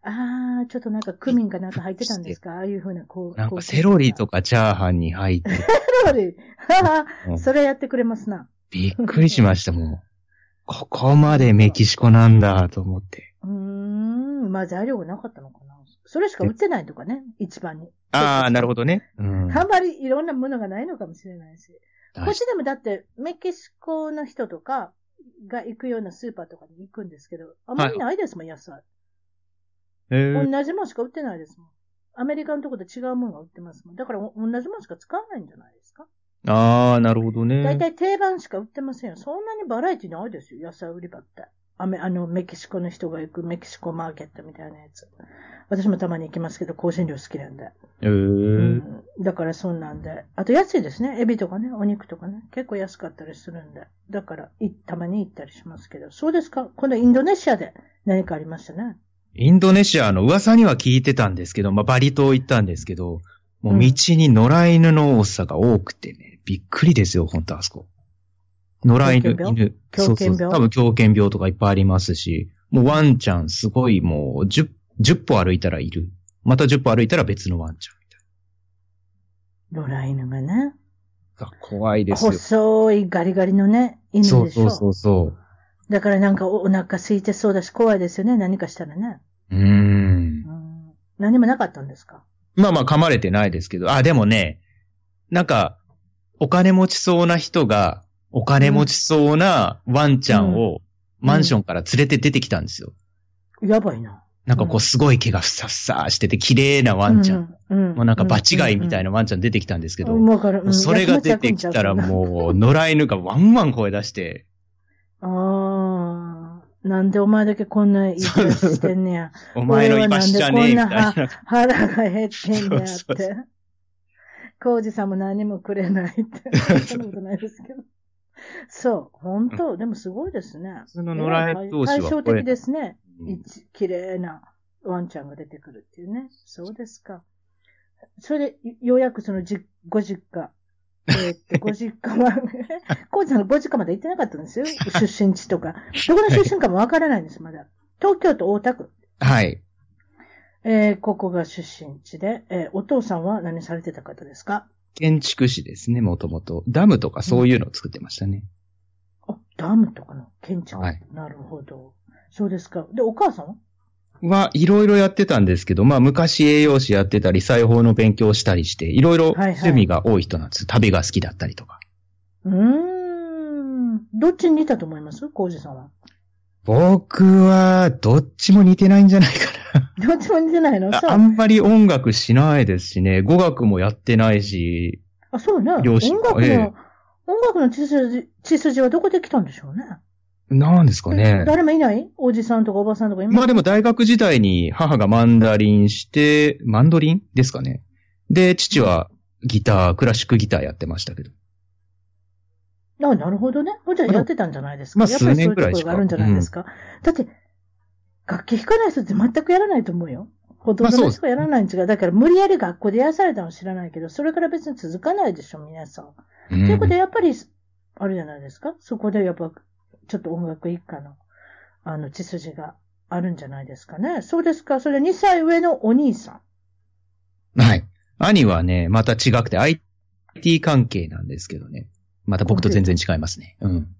あー、ちょっとなんかクミンかなんか入ってたんですか？ああいうふうな、こう。なんかセロリとか。かチャーハンに入って、セロリ。はうんは、それやってくれますな。びっくりしました、もう。ここまでメキシコなんだと思って。うーん、まあ材料がなかったのかな。それしか売ってないとかね、一番に。ああ、なるほどね。うん。あんまりいろんなものがないのかもしれないし。こっちでもだって、メキシコの人とかが行くようなスーパーとかに行くんですけど、あんまりないですもん、野菜。えー同じものしか売ってないですもん。アメリカのとこで違うものが売ってますもん。だからお同じものしか使わないんじゃないですか？ああ、なるほどね。だいたい定番しか売ってませんよ。そんなにバラエティないですよ、野菜売り場って。あめあの、メキシコの人が行くメキシコマーケットみたいなやつ。私もたまに行きますけど、香辛料好きなんで。えーうんだからそんなんで。あと安いですね。エビとかね、お肉とかね。結構安かったりするんで。だから、いたまに行ったりしますけど。そうですか？今度インドネシアで何かありましたね。インドネシアの噂には聞いてたんですけど、まあ、バリ島行ったんですけど、もう道に野良犬の多さが多くてね、びっくりですよ、本当あそこ。野良犬、狂犬そうそう。多分狂犬病とかいっぱいありますし、もうワンちゃんすごいもう10、10歩歩いたらいる。また10歩歩いたら別のワンちゃんみたい野良犬がね。な。怖いですよ。細いガリガリのね、犬でしょ？そうそうそうそう。だからなんかおお腹空いてそうだし怖いですよね。何かしたらね。うーんう。ん、何もなかったんですか？まあまあ噛まれてないですけど、あ、でもね、なんか、お金持ちそうな人が、お金持ちそうなワンちゃんをマンションから連れて出てきたんですよ。やばいな。なんかこうすごい毛がふさふさしてて綺麗なワンちゃん。ん。うん。もうなんか場違いみたいななワンちゃん出てきたんですけど、うんわかる。うんそれが出てきたらもう野良犬がワンワン声出して、ああ。なんでお前だけこんないい暮らししてんねや。お前の居場所じゃねえみたいな。腹が減ってんねやそうそうって。コウジさんも何もくれないって。そんなことないですけど。そう、本当、でもすごいですね。普通の野良犬同士は対照的ですね。うん一綺麗なワンちゃんが出てくるっていうね。そうですか。それで、ようやくそのじ、ご実家。えーっと、ご実家は、コウジさんのご実家まで行ってなかったんですよ。出身地とか。どこの出身かもわからないんです、まだ。東京都大田区。はい。えーここが出身地で、えーお父さんは何されてた方ですか？建築士ですね、もともと。ダムとかそういうのを作ってましたね。あ、ダムとかの建築？はいなるほど。そうですか。で、お母さんは？は、いろいろやってたんですけど、まあ昔栄養士やってたり、裁縫の勉強したりして、いろいろはいはい趣味が多い人なんです。旅が好きだったりとか。うーん。どっちに似たと思います？コウジさんは。僕は、どっちも似てないんじゃないか どっちも似てないの？ああんまり音楽しないですしね、語学もやってないし、あ、そうね。両親音楽の、ええ音楽の血筋、血筋はどこで来たんでしょうね？なんですかね。誰もいない？おじさんとかおばさんとかいまあでも大学時代に母がマンダリンして、マンドリンですかね。で、父はギター、クラシックギターやってましたけど。あ、なるほどね。じゃあやってたんじゃないですか？まあやっぱりそういうと数年くらいしかころがあるんじゃないですか？だって、楽器弾かない人って全くやらないと思うよ。ほとんどの人がやらないん違う。だから無理やり学校でやらされたの知らないけど、それから別に続かないでしょ、皆さん。ということで、やっぱり、あるじゃないですか？そこでやっぱ、ちょっと音楽一家の、あの、血筋があるんじゃないですかね。そうですか？それ2歳上のお兄さん。はい。兄はね、また違くて IT 関係なんですけどね。また僕と全然違いますね。うん。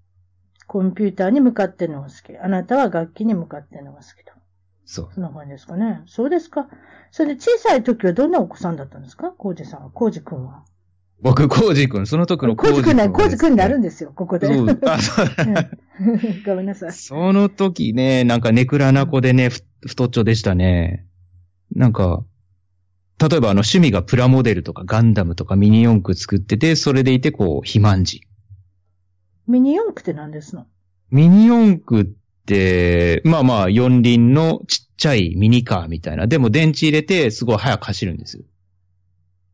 コンピューターに向かってるのが好き。あなたは楽器に向かってるのが好きと。そう。そんな感じですかね。そうですか？それで小さい時はどんなお子さんだったんですか？コウジさんは。コウジ君は。僕、コウジ君、その時のコウジ君ね、コウジ君になるんでですよ、ここで。そうあそう ごめんなさい。その時ね、なんかネクラな子でね、ふ太っちょでしたね。なんか、例えばあの趣味がプラモデルとかガンダムとかミニ四駆作ってて、それでいてこう、肥満児。ミニ四駆って何ですの？ミニ四駆って、まあまあ四輪のちっちゃいミニカーみたいな。でも電池入れてすごい速く走るんですよ。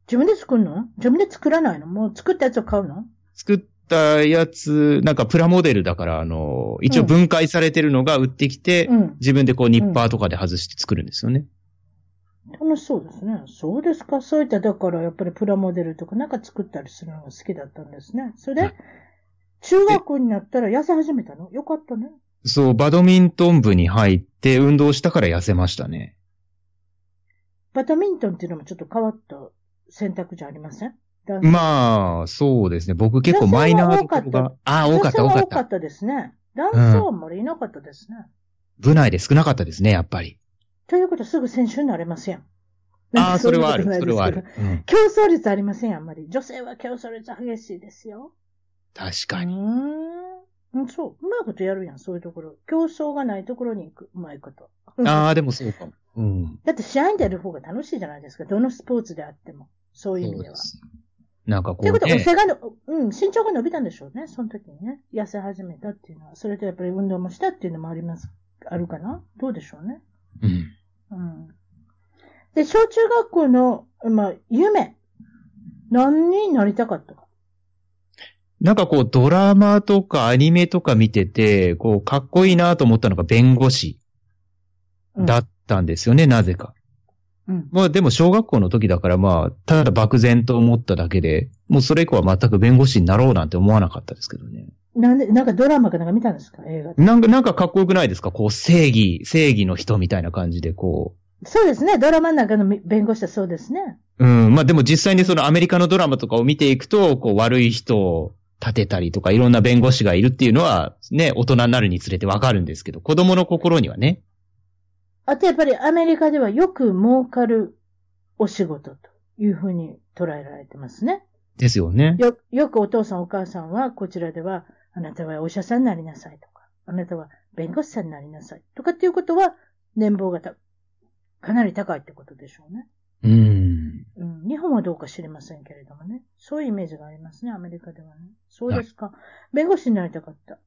自分で作るの？自分で作らないの？もう作ったやつを買うの？作ったやつ、なんかプラモデルだから、あの、一応分解されてるのが売ってきて、うん。自分でこうニッパーとかで外して作るんですよね。楽しそうですね。そうですか。そういった、だからやっぱりプラモデルとかなんか作ったりするのが好きだったんですね。それで、中学校になったら痩せ始めたの？よかったね。そう、バドミントン部に入って運動したから痩せましたね。バドミントンっていうのもちょっと変わった選択じゃありません？あ、まあ、そうですね。僕結構マイナーなとこが、ああ、多かった、多かった。多かったですね。男性はあんまりいなかったですね。部内で少なかったですね、やっぱり。ということはすぐ選手になれますやん。ああ、それはあるそれはある。うん、競争率ありません、あんまり。女性は競争率激しいですよ。確かに。うーん。うんそう。うまいことやるやん、そういうところ。競争がないところに行く。うまいこと。ああ、でもそうかも。うん。だって試合に出る方が楽しいじゃないですか。どのスポーツであっても。そういう意味では。す。なんかこといううことは、背がの、うん、身長が伸びたんでしょうね。その時にね。痩せ始めたっていうのは。それとやっぱり運動もしたっていうのもあります。あるかな？どうでしょうね。うん。うん。で、小中学校の、まあ、夢。何になりたかった？か。なんかこう、ドラマとかアニメとか見てて、こう、かっこいいなと思ったのが弁護士うんだったんですよね、なぜか。うん。まあでも小学校の時だからまあ、ただ漠然と思っただけで、もうそれ以降は全く弁護士になろうなんて思わなかったですけどね。なんで、なんかドラマかなんか見たんですか？映画で。なんか、なんかかっこよくないですか？こう、正義、正義の人みたいな感じで、こそうですね。ドラマの中のみ弁護士はそうですね。う。うん。まあでも実際にそのアメリカのドラマとかを見ていくと、こう、悪い人を立てたりとか、いろんな弁護士がいるっていうのは、ね、大人になるにつれてわかるんですけど、子供の心にはね。あとやっぱりアメリカではよく儲かるお仕事というふうに捉えられてますね。ですよね。よ、よくお父さんお母さんはこちらでは、あなたはお医者さんになりなさいとか、あなたは弁護士さんになりなさいとかっていうことは、年俸がたかなり高いってことでしょうね。うん。うん、日本はどうか知りませんけれどもね。そういうイメージがありますね、アメリカではね。そうですか。弁護士になりたかった。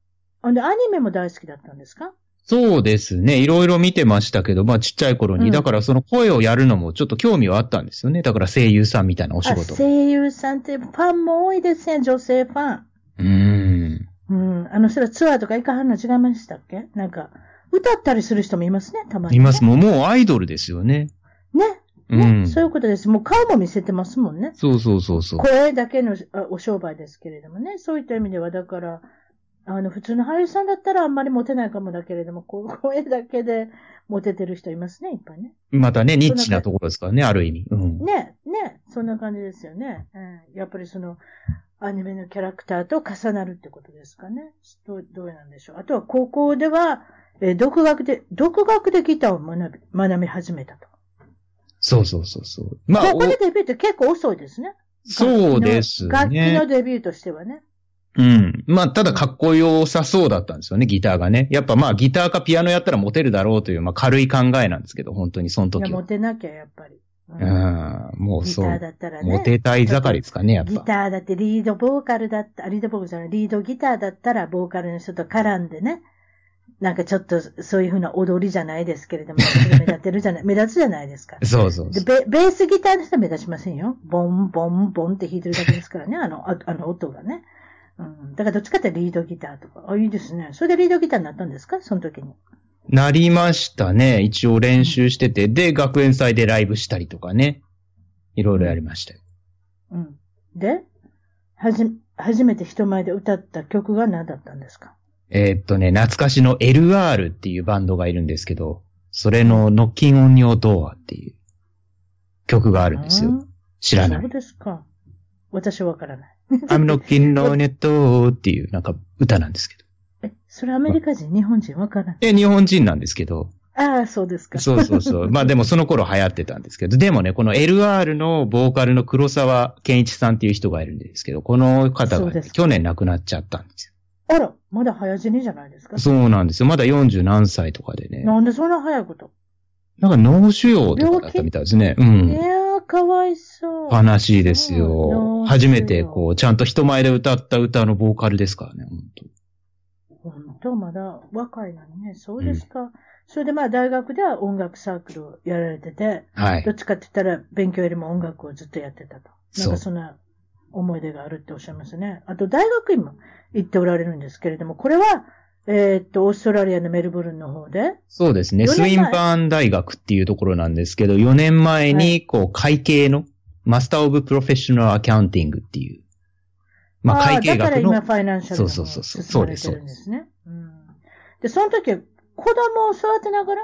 あで、アニメも大好きだったんですか？そうですね。いろいろ見てましたけど、まあちっちゃい頃に、うんだからその声をやるのもちょっと興味はあったんですよね。だから声優さんみたいなお仕あ、事。声優さんってファンも多いですね、女性ファン。うん。うん。あの人らツアーとか行かはんの違いましたっけ？なんか、歌ったりする人もいますね、たまに、ね。います。もう、もうアイドルですよね。ね。うね、ん。そういうことです。もう顔も見せてますもんね。そうそうそうそう。声だけのあお商売ですけれどもね。そういった意味では、だから、あの、普通の俳優さんだったらあんまりモテないかもだけれども、声だけでモテてる人いますね、いっぱいね。またね、ニッチなところですからね、ある意味。うん。ね、ね、そんな感じですよね。うん、やっぱりその、アニメのキャラクターと重なるってことですかね。どう、どうなんでしょう。あとは高校では、えー独学で、独学でギターを学び、学び始めたと。そうそうそうそう。まあ、高校でデビューって結構遅いですね。おそうです楽器のね。デビューとしてはね。うん。まあ、ただかっこよさそうだったんですよね、ギターがね。やっぱまあ、ギターかピアノやったらモテるだろうという、まあ、軽い考えなんですけど、本当にそのいや、時は。モテなきゃやっぱり。うんうん。もうギターそう。だったらね。モテたい盛りですかね、やっギぱ。ターだってリードボーカルだった、リードボーカルじゃない、リードギターだったらボーカルの人と絡んでね。なんかちょっとそういうふうな踊りじゃないですけれども、目立ってるじゃない、目立つじゃないですか。そうそうでそう。ベベースギターの人は目立ちませんよ。ボン、ボン、ボンって弾いてるだけですからね、あの、ああの音がね。うん。だからどっちかってリードギターとか。あ、いいですね。それでリードギターになったんですか？その時に。なりましたね。一応練習してて。で、学園祭でライブしたりとかね。いろいろやりましたよ。うん。で、はじ、初めて人前で歌った曲が何だったんですか？えーっとね、懐かしの LR っていうバンドがいるんですけど、それの Knocking on Your Door っていう曲があるんですよ。うん知らないそう。ですか。私はわからない。I'm knocking on door っていうなんか歌なんですけど。え、それアメリカ人、日本人？わからない。え、日本人なんですけど。ああ、そうですか。そうそうそう。まあでもその頃流行ってたんですけど。でもね、この LR のボーカルの黒沢健一さんっていう人がいるんですけど、この方がね、去年亡くなっちゃったんですあら、まだ早死にじゃないですか？よ。。そうなんですよ。まだ40何歳とかでね。なんでそんな早いこと？なんか脳腫瘍とかだったみたいですね。うん。かわいそう。悲しいですよ。初めてこう、ちゃんと人前で歌った歌のボーカルですからね、本当本当、まだ若いのにね、そうですか。それでまあ大学では音楽サークルをやられてて、はい。どっちかって言ったら勉強よりも音楽をずっとやってたと。なんかそんな思い出があるっておっしゃいますね。あと大学院も行っておられるんですけれども、これは、えーっと、オーストラリアのメルボルンの方で、そうですね。ス四年前ウィンバーン大学っていうところなんですけど、4年前はに、こう、会計の、マスターオブプロフェッショナルアカウンティングっていう、まあ、会計学のだから今、ファイナンシャルの方そうそうそう進まれてるんですね。うん。で、その時は子供を育てながら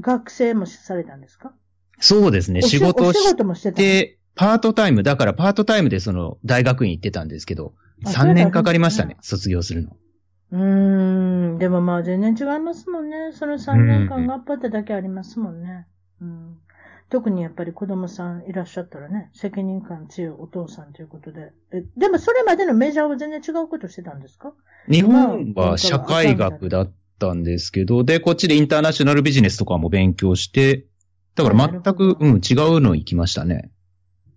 学生もされたんですか？そうですね。仕事をしお仕事もしてた。て、パートタイム、だからパートタイムでその、大学院行ってたんですけど、あ3年かかりましたそうなんで、ね卒業するの。うーん。でもまあ全然違いますもんね。その3年間頑張っただけありますもんね。うん。特にやっぱり子供さんいらっしゃったらね、責任感強いお父さんということで。え、でもそれまでのメジャーは全然違うことしてたんですか？日本は社会学だったんですけど、で、こっちでインターナショナルビジネスとかも勉強して、だから全く、うん、違うの行きましたね。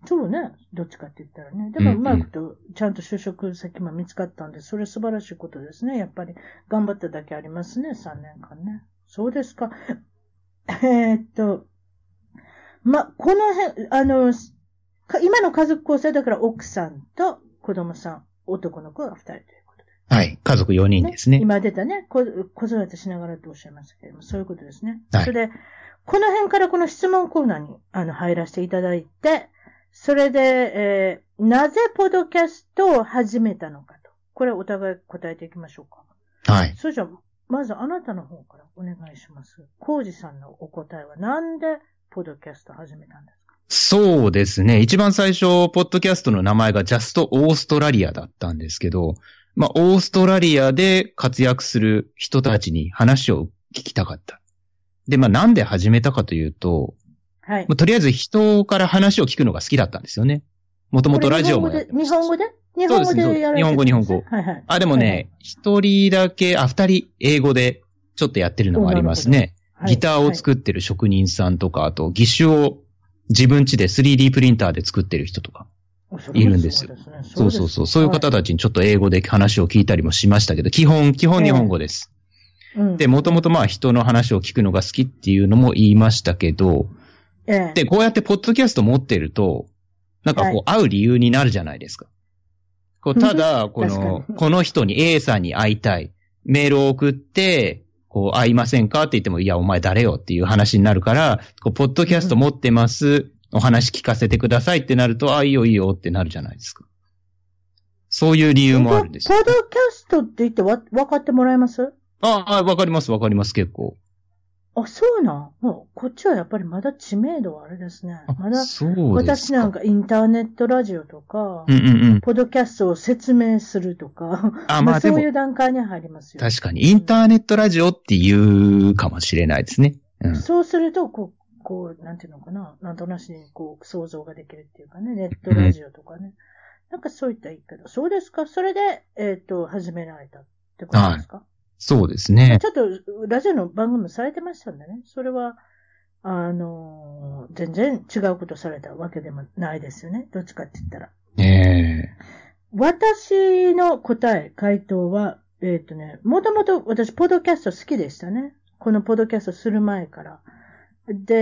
そうね。どっちかって言ったらね。でもうまいこと、ちゃんと就職先も見つかったんで、それ素晴らしいことですね。やっぱり頑張っただけありますね。3年間ね。そうですか。えーっと、ま、この辺、あの、か今の家族構成だから奥さんと子供さん、男の子が2人ということで。はい。家族4人ですね。今出たね、こ子育てしながらとおっしゃいましたけれども、そういうことですね。はいそれで、この辺からこの質問コーナーにあの入らせていただいて、それで、えーなぜポッドキャストを始めたのかこれお互い答えていきましょうか。はい。それじゃあ、まずあなたの方からお願いします。コウジさんのお答えはなんでポッドキャスト始めたんですか？そうですね。一番最初、ポッドキャストの名前がジャストオーストラリアだったんですけど、まあ、オーストラリアで活躍する人たちに話を聞きたかった。で、まあ、なんで始めたかというと、はいまあ。とりあえず人から話を聞くのが好きだったんですよね。もともとラジオも日本語で？日本語で？日本語日本語はいはい。あ、でもね、一人だけ、あ、二人英語でちょっとやってるのもありますね。はい、ギターを作ってる職人さんとか、あと、義手を自分家で 3D プリンターで作ってる人とか。はいいるんですよそうねそうそうそう。いう方だ。たちにちょっと英語で話を聞いたりもしましたけど、基本、基本日本語です。うんで、もともとまあ人の話を聞くのが好きっていうのも言いましたけど、ええで、こうやってポッドキャスト持ってると、なんかはいこう、会う理由になるじゃないですか。こう、ただ、こ確のこの人に A さんに会いたい。メールを送って、こう、会いませんかって言っても、いや、お前誰よっていう話になるから、こう、ポッドキャスト持ってます。お話聞かせてくださいってなると、あ、いいよいいよってなるじゃないですか。そういう理由もあるんですよ。ポッドキャストって言ってわ、分かってもらえます？ああ、わかりますわかります、結構。あ、そうなんもう、こっちはやっぱりまだ知名度はあれですね。まだ。私なんかインターネットラジオとか、うんうんうん。ポッドキャストを説明するとか、あ、まあそうい、う段階に入りますよ。確かに、インターネットラジオって言うかもしれないですね。うん。そうすると、こう、こう、なんていうのかな、なんとなしにこう、想像ができるっていうかね、ネットラジオとかね。なんかそういった言い方。そうですか？それで、えっ、と、始められたってことですか、そうですね。ちょっと、ラジオの番組もされてましたんでね。それは、あのー全然違うことされたわけでもないですよね。どっちかって言ったら。え私の答え、回答は、えっ、とね、もともと私、ポッドキャスト好きでしたね。このポッドキャストする前から。で、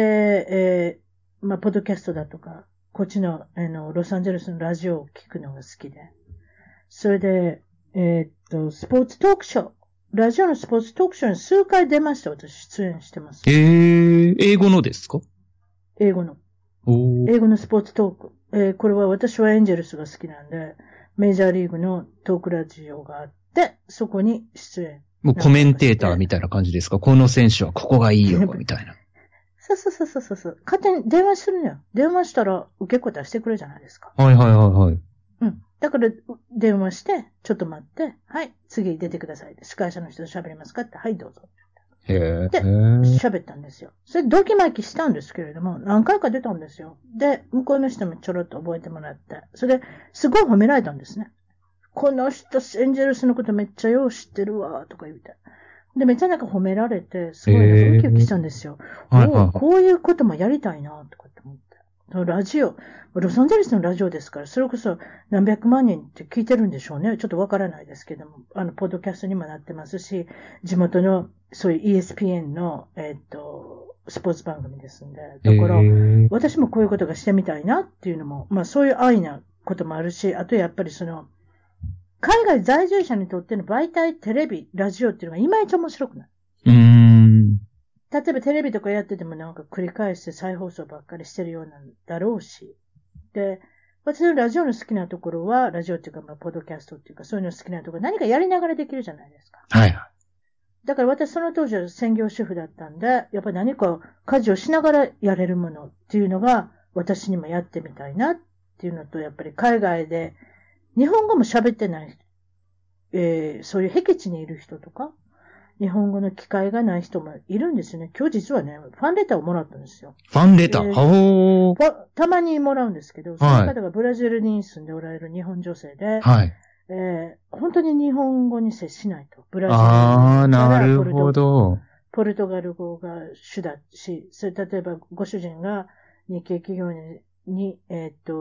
えーまあ、ポッドキャストだとか、こっちの、あの、ロサンゼルスのラジオを聞くのが好きで。それで、えっ、と、スポーツトークショー。ラジオのスポーツトークショーに数回出ました。私、出演してますー、。えー、英語のですか？英語の。おー英語のスポーツトーク。えーこれは私はエンジェルスが好きなんで、メジャーリーグのトークラジオがあって、そこに出演。もうコメンテーターみたいな感じですか？この選手はここがいいよ、みたいな。そうそうそうそうそうそう。勝手に電話するのよ。電話したら受け答えしてくれるじゃないですか。はいはいはいはい。うん。だから、電話して、ちょっと待って、はい、次出てください。司会者の人と喋りますかって、はい、どうぞ。へーで喋ったんですよ。それドキマキしたんですけれども、何回か出たんですよ。で、向こうの人もちょろっと覚えてもらって、それで、すごい褒められたんですね。この人、エンジェルスのことめっちゃよう知ってるわ、とか言うて。で、めっちゃなんか褒められて、すごいウキウキしたんですよ。おうこういうこともやりたいな、とかって思って。そのラジオ、ロサンゼルスのラジオですから、それこそ何百万人って聞いてるんでしょうね。ちょっとわからないですけども、あの、ポッドキャストにもなってますし、地元の、そういう ESPN の、えっ、と、スポーツ番組ですんで。だから、へー私もこういうことがしてみたいなっていうのも、まあそういう愛なこともあるし、あとやっぱりその、海外在住者にとっての媒体、テレビ、ラジオっていうのがいまいち面白くない。例えばテレビとかやっててもなんか繰り返して再放送ばっかりしてるようなんだろうし。で、私のラジオの好きなところは、ラジオっていうか、まあ、ポッドキャストっていうか、そういうの好きなところ、何かやりながらできるじゃないですか。はいはい。だから私その当時は専業主婦だったんで、やっぱり何か家事をしながらやれるものっていうのが私にもやってみたいなっていうのと、やっぱり海外で日本語も喋ってない、えー、そういう僻地にいる人とか、日本語の機会がない人もいるんですよね。今日実はね、ファンレターをもらったんですよ。ファンレター？えーほー。わたまにもらうんですけど、その方がブラジルに住んでおられる日本女性で、はい。えー本当に日本語に接しないと。ブラジルあー、なるほど。ポルトガル語が主だし、それ例えばご主人が日系企業に、にえーっと、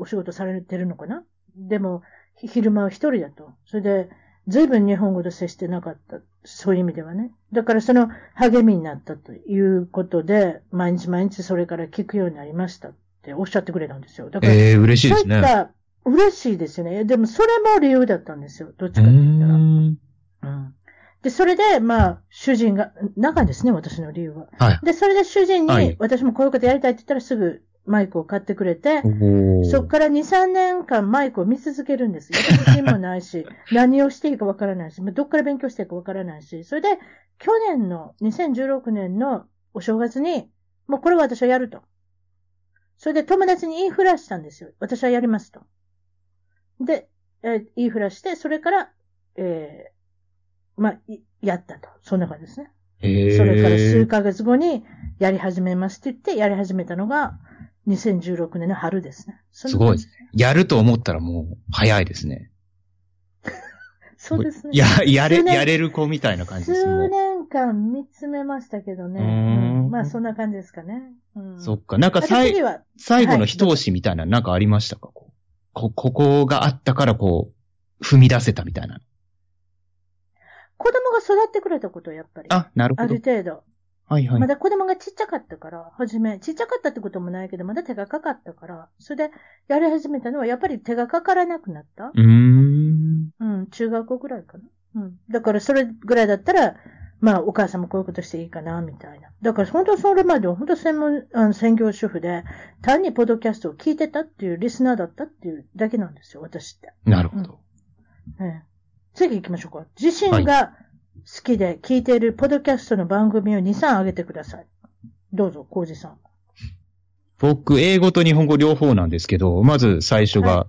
お仕事されてるのかな？でも、ひ昼間は一人だと。それで、随分日本語と接してなかった。そういう意味ではね。だからその励みになったということで、毎日毎日それから聞くようになりましたっておっしゃってくれたんですよ。だから、えー、嬉しいですね。そういった、嬉しいですよね。でもそれも理由だったんですよ。どっちうかって言ったら。ーん。うん。で、それで、まあ、主人が、長いですね、私の理由は。はい。で、それで主人はいに、私もこういうことやりたいって言ったらすぐマイクを買ってくれて、そっから2、3年間マイクを見続けるんですよ。自信もないし、何をしていいかわからないし、どっから勉強していいかわからないし、それで、去年の2016年のお正月に、もうこれは私はやると。それで友達に言いふらしたんですよ。私はやりますと。で、えー言いふらして、それから、えーまあ、いやったと。そんな感じですね。それから数ヶ月後にやり始めますって言って、やり始めたのが2016年の春ですね。そんな感じすやると思ったらもう早いですね。そうですね。や、やれ、やれる子みたいな感じです数もん。年間見つめましたけどね。うーんうんまあそんな感じですかね。うん、そっか。なんか最最後の一押しみたいな、なんかありましたか？こうこ、ここがあったからこう、踏み出せたみたいな。子供が育ってくれたことやっぱり。あ、なるあほど。る程度。はいはいま。だ子供がちっちゃかったから、はじめ、ちっちゃかったってこともないけど、まだ手がかかったから、それでやり始めたのはやっぱり手がかからなくなった。うーん。うん、中学校ぐらいかな。うん。だからそれぐらいだったら、まあお母さんもこういうことしていいかな、みたいな。だから本当それまでは本当専門、あの専業主婦で、単にポッドキャストを聞いてたっていうリスナーだったっていうだけなんですよ、私って。なるほど。ええ、次行きましょうか。自身が好きで聞いているポッドキャストの番組を2、3上げてください。どうぞ、コウジさん。僕、英語と日本語両方なんですけど、まず最初が、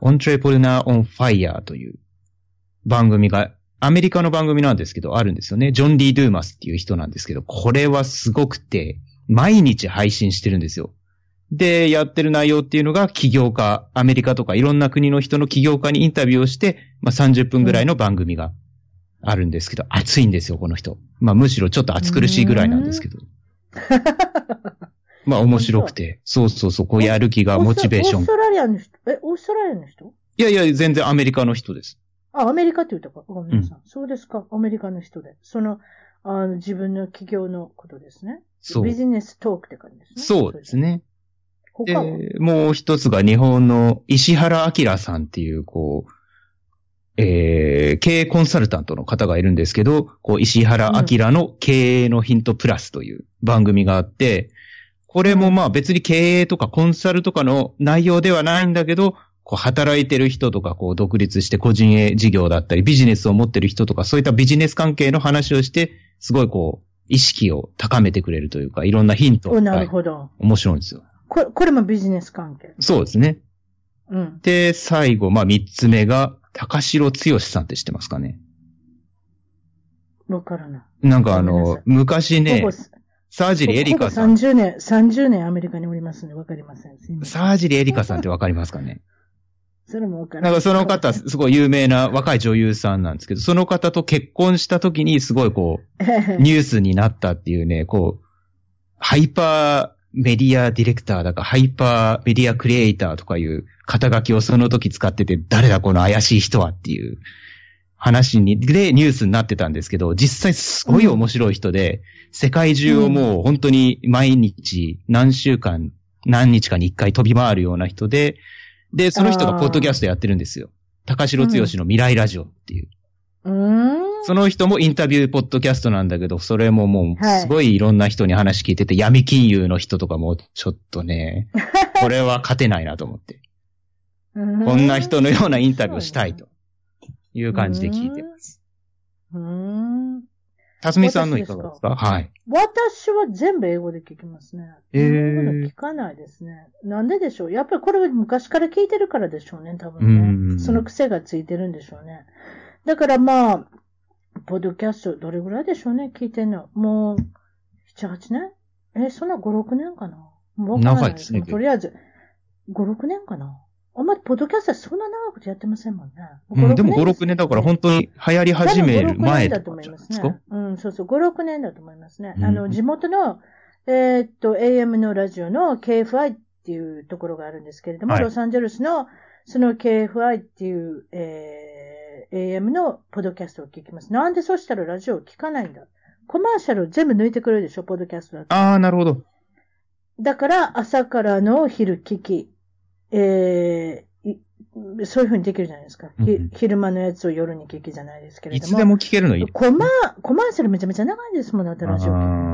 Entrepreneur on Fire という番組が、アメリカの番組なんですけど、あるんですよね。ジョン・リー・ドゥーマスっていう人なんですけど、これはすごくて、毎日配信してるんですよ。で、やってる内容っていうのが、起業家、アメリカとかいろんな国の人の起業家にインタビューをして、まあ、30分ぐらいの番組があるんですけど、熱いんですよ、この人。まあ、むしろちょっと暑苦しいぐらいなんですけど。まあ、面白くて。そうそうそう、こうやる気が、モチベーションオース。トラリアの人？え、オーストラリアの人？いやいや、全然アメリカの人です。あ、アメリカって言ったか。ごめんなさい。そうですか。アメリカの人で。その、あの、自分の企業のことですね。そうビジネストークって感じですね。そうですね。でもう一つが日本の石原明さんっていう、こう、えー、経営コンサルタントの方がいるんですけど、こう、石原明の経営のヒントプラスという番組があって、これもまあ別に経営とかコンサルとかの内容ではないんだけど、こう働いてる人とか、こう独立して個人営事業だったり、ビジネスを持ってる人とか、そういったビジネス関係の話をして、すごいこう、意識を高めてくれるというか、いろんなヒントおなはいるほど。面白いんですよ。これ、これもビジネス関係。そうですね。うん。で、最後、まあ、三つ目が、高城剛さんって知ってますかね？わからない。なんかあの昔ねサージリエリカさん、ほぼ30年、30年アメリカにおりますんでわかりません。サージリエリカさんってわかりますかね？それもわからなんかその方、すごい有名な若い女優さんなんですけど、その方と結婚した時にすごいこう、ニュースになったっていうね、こう、ハイパーメディアディレクターだか、ハイパーメディアクリエイターとかいう肩書きをその時使ってて、誰だこの怪しい人はっていう話に、でニュースになってたんですけど、実際すごい面白い人で、世界中をもう本当に毎日何週間、何日かに一回飛び回るような人で、で、その人がポッドキャストやってるんですよ。高城剛の未来ラジオっていう。うん。その人もインタビューポッドキャストなんだけど、それももう、はいすごいいろんな人に話聞いてて、闇金融の人とかも、ちょっとね、これは勝てないなと思って。こんな人のようなインタビューをしたいという感じで聞いてます。たすみさんのいかがですか？はい。私は全部英語で聞きますね。へー日本語で聞かないですね。なんででしょう？やっぱりこれは昔から聞いてるからでしょうね、多う分ね。んその癖がついてるんでしょうね。だからまあ、ポッドキャストどれぐらいでしょうね、聞いてんの。もう、7、8年？え、そんな5、6年かな？もう長いですね。とりあえず、5、6年かな？あんまりポッドキャストはそんな長くてやってませんもんね。うん、でも5、6す年だから本当に流行り始める前とかじゃないですか多分5 6年だと思いますね。うん、そうそう、5、6年だと思いますね。うん。あの、地元の、えーっと、AM のラジオの KFI っていうところがあるんですけれども、はい。ロサンゼルスのその KFI っていう、えー AM のポッドキャストを聞きます。なんでそしたらラジオを聞かないんだ？コマーシャルを全部抜いてくれるでしょ、ポッドキャストだと。ああ、なるほど。だから、朝からの昼聞き、えーいそういうふうにできるじゃないですか。ひうんうん昼間のやつを夜に聞きじゃないですけれども。いつでも聞けるのいい。コマ、コマーシャルめちゃめちゃ長いですもん、だってラジオ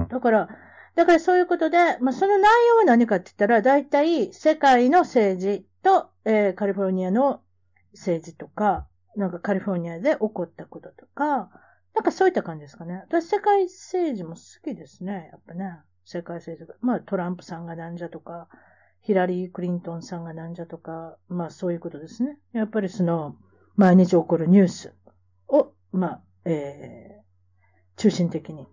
だから、だからそういうことで、まあ、その内容は何かって言ったら、大体世界の政治と、えー、カリフォルニアの政治とか、なんかカリフォルニアで起こったこととか、なんかそういった感じですかね。私、世界政治も好きですね。やっぱね。世界政治が。まあ、トランプさんがなんじゃとか、ヒラリー・クリントンさんがなんじゃとか、まあそういうことですね。やっぱりその、毎日起こるニュースを、まあ、えー、中心的に。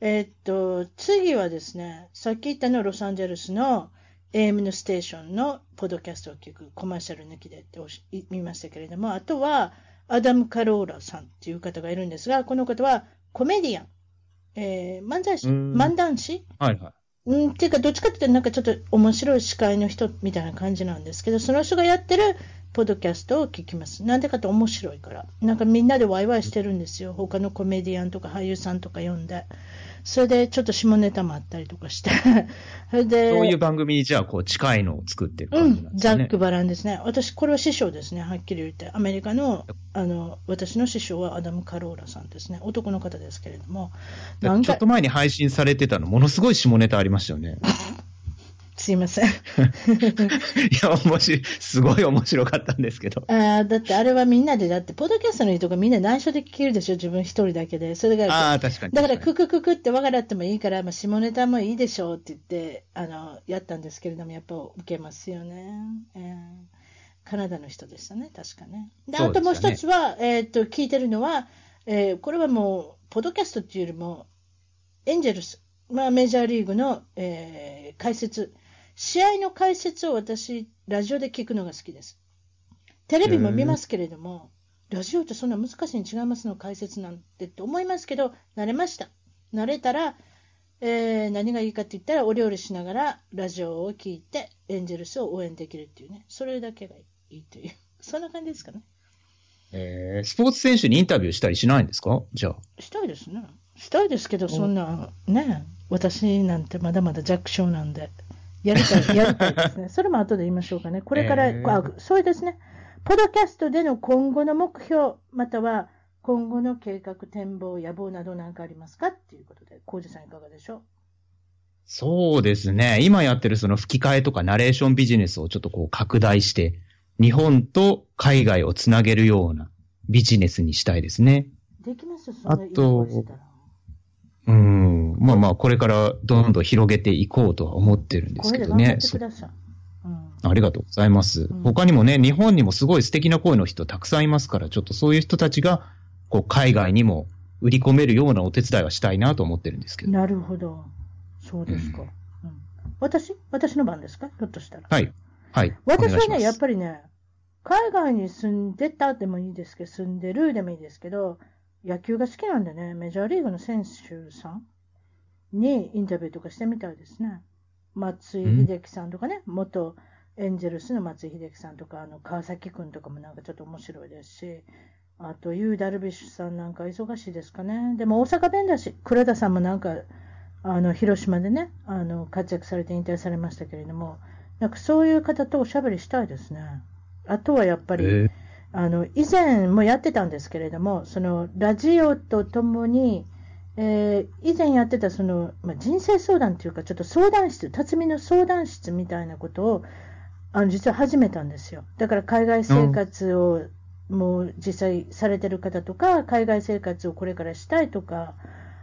えー、っと、次はですね、さっき言ったのロサンゼルスの AM のステーションのポッドキャストを聞くコマーシャル抜きでって見ましたけれども、あとは、アダム・カローラさんっていう方がいるんですが、この方はコメディアン、えー、漫才師、漫談師？はいはい。うん、っていうか、どっちかっていうと、なんかちょっと面白い司会の人みたいな感じなんですけど、その人がやってるポッドキャストを聞きます。なんでかと面白いから。なんかみんなでワイワイしてるんですよ。他のコメディアンとか俳優さんとか呼んで。それでちょっと下ネタもあったりとかして。それで。そういう番組にじゃあこう近いのを作ってる感じなんですね。うん、ざっくばらんですね。私、これは師匠ですね。はっきり言って。アメリカの、あの、私の師匠はアダム・カローラさんですね。男の方ですけれども。ちょっと前に配信されてたの、ものすごい下ネタありましたよね。すいません。いや、面白い、すごい面白かったんですけど。ああ、だってあれはみんなで、だって、ポッドキャストの人がみんな内緒で聞けるでしょ、自分一人だけで。それが、ああ、確かにだから、ククククってわらってもいいから、まあ、下ネタもいいでしょうって言って、あの、やったんですけれども、やっぱ受けますよね。えー、カナダの人でしたね、確かね。で、あともう一つは、ね、えっ、と、聞いてるのは、えー、これはもう、ポッドキャストっていうよりも、エンジェルス、まあ、メジャーリーグの、えー、解説、試合の解説を私、ラジオで聞くのが好きです。テレビも見ますけれども、ラジオってそんな難しいに違いますの解説なんてって思いますけど、慣れました。慣れたら、えー、何がいいかって言ったら、お料理しながらラジオを聞いて、エンジェルスを応援できるっていうね、それだけがいいという、そんな感じですかね。えー、スポーツ選手にインタビューしたりしないんですか？じゃあ。したいですね。したいですけど、そんな、ね、私なんてまだまだ弱小なんで。やりたい、やりたいですね。それも後で言いましょうかね。これから、えー、あそうですね。ポドキャストでの今後の目標、または今後の計画、展望、野望など何かありますか？っていうことで、コウジさんいかがでしょう？そうですね。今やってるその吹き替えとかナレーションビジネスをちょっとこう拡大して、日本と海外をつなげるようなビジネスにしたいですね。できますそんなあと、うん。まあまあ、これからどんどん広げていこうとは思ってるんですけどね。うん、ありがとうございます、うん、他にもね、日本にもすごい素敵な声の人たくさんいますから、ちょっとそういう人たちが、こう、海外にも売り込めるようなお手伝いはしたいなと思ってるんですけど。なるほど。そうですか。うん、私私の番ですか？ひょっとしたら。はい。はい。私はね、やっぱりね、海外に住んでたでもいいですけど、住んでるでもいいですけど、野球が好きなんでね、メジャーリーグの選手さんにインタビューとかしてみたいですね。松井秀喜さんとかね、元エンジェルスの松井秀喜さんとか、あの川崎君とかもなんかちょっと面白いですし、あと、ユー・ダルビッシュさんなんか忙しいですかね。でも大阪弁だし、倉田さんもなんか、あの、広島でね、あの、活躍されて引退されましたけれども、なんかそういう方とおしゃべりしたいですね。あとはやっぱり、えーあの、以前もやってたんですけれども、その、ラジオとともに、えー、以前やってたその、まあ、人生相談というか、ちょっと相談室、辰巳の相談室みたいなことを、あの、実は始めたんですよ。だから海外生活を、もう実際されてる方とか、海外生活をこれからしたいとか、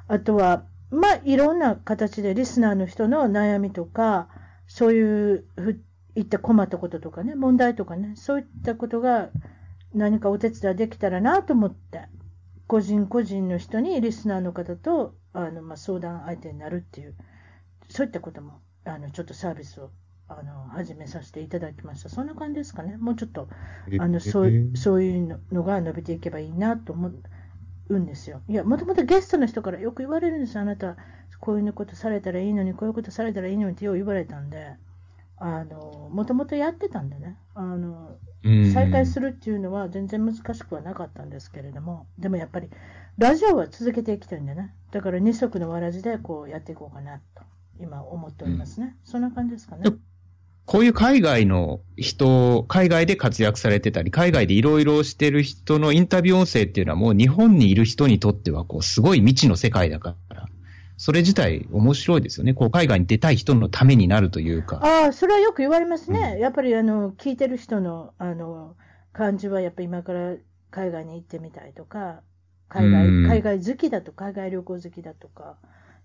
あとは、まあ、いろんな形でリスナーの人の悩みとか、そういうふ、いった困ったこととかね、問題とかね、そういったことが、何かお手伝いできたらなと思って、個人個人の人にリスナーの方とあの、まあ、相談相手になるっていう、そういったこともあのちょっとサービスをあの始めさせていただきました。そんな感じですかね。もうちょっとあのそうそういうのが伸びていけばいいなと思うんですよ。いや、もともとゲストの人からよく言われるんですよ。あなた、こういうことされたらいいのに、こういうことされたらいいのにってよう言われたんで。あの、もともとやってたんでね、あの、再開するっていうのは全然難しくはなかったんですけれども、でもやっぱり、ラジオは続けていきたいんでね、だから二足のわらじでこうやっていこうかなと、今思っておりますね。うん、そんな感じですかね。こういう海外の人、海外で活躍されてたり、海外でいろいろしてる人のインタビュー音声っていうのはもう日本にいる人にとってはこうすごい未知の世界だから、それ自体面白いですよね。こう、海外に出たい人のためになるというか。ああ、それはよく言われますね。うんやっぱり、あの、聞いてる人の、あの、感じは、やっぱり今から海外に行ってみたいとか、海外、うん海外好きだと、海外旅行好きだとか、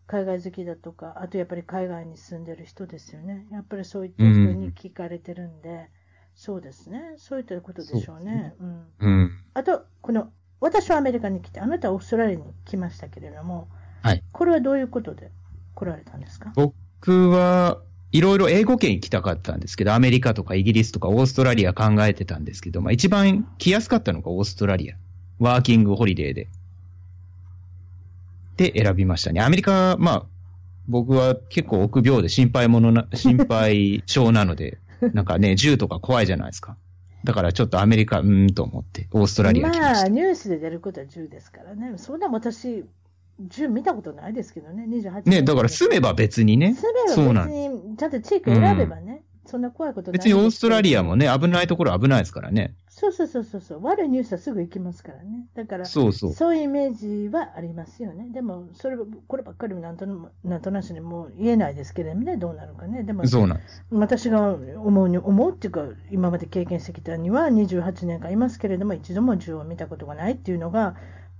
海外好きだとか、あとやっぱり海外に住んでる人ですよね。やっぱりそういった人に聞かれてるんで、そうですね。そういったことでしょうね。うん。うん。あと、この、私はアメリカに来て、あなたはオーストラリアに来ましたけれども、はい。これはどういうことで来られたんですか？僕は、いろいろ英語圏行きたかったんですけど、アメリカとかイギリスとかオーストラリア考えてたんですけど、まあ一番来やすかったのがオーストラリア。ワーキングホリデーで。で選びましたね。アメリカ、まあ、僕は結構臆病で心配者な、心配性なので、なんかね、銃とか怖いじゃないですか。だからちょっとアメリカ、うーんと思って、オーストラリア来ましまあ、た。ニュースで出ることは10ですからね。そんな私、10見たことないですけどね、28ね、だから住めば別にね。住めばそうなん別に、ちゃんと地域を選べばね、そんな怖いことない別にオーストラリアも。もね、危ないところ危ないですからね。そうそうそうそうそう。悪いニュースはすぐ行きますからね。だから、そうそう。そういうイメージはありますよね。でも、それは、こればっかりはなんとななんとなしにもう言えないですけれどもね、どうなるかね。でも、そうなんです。私が思うに、思うっていうか、今まで経験してきたには28年間いますけれども、一度も銃を見たことがないっていうのが、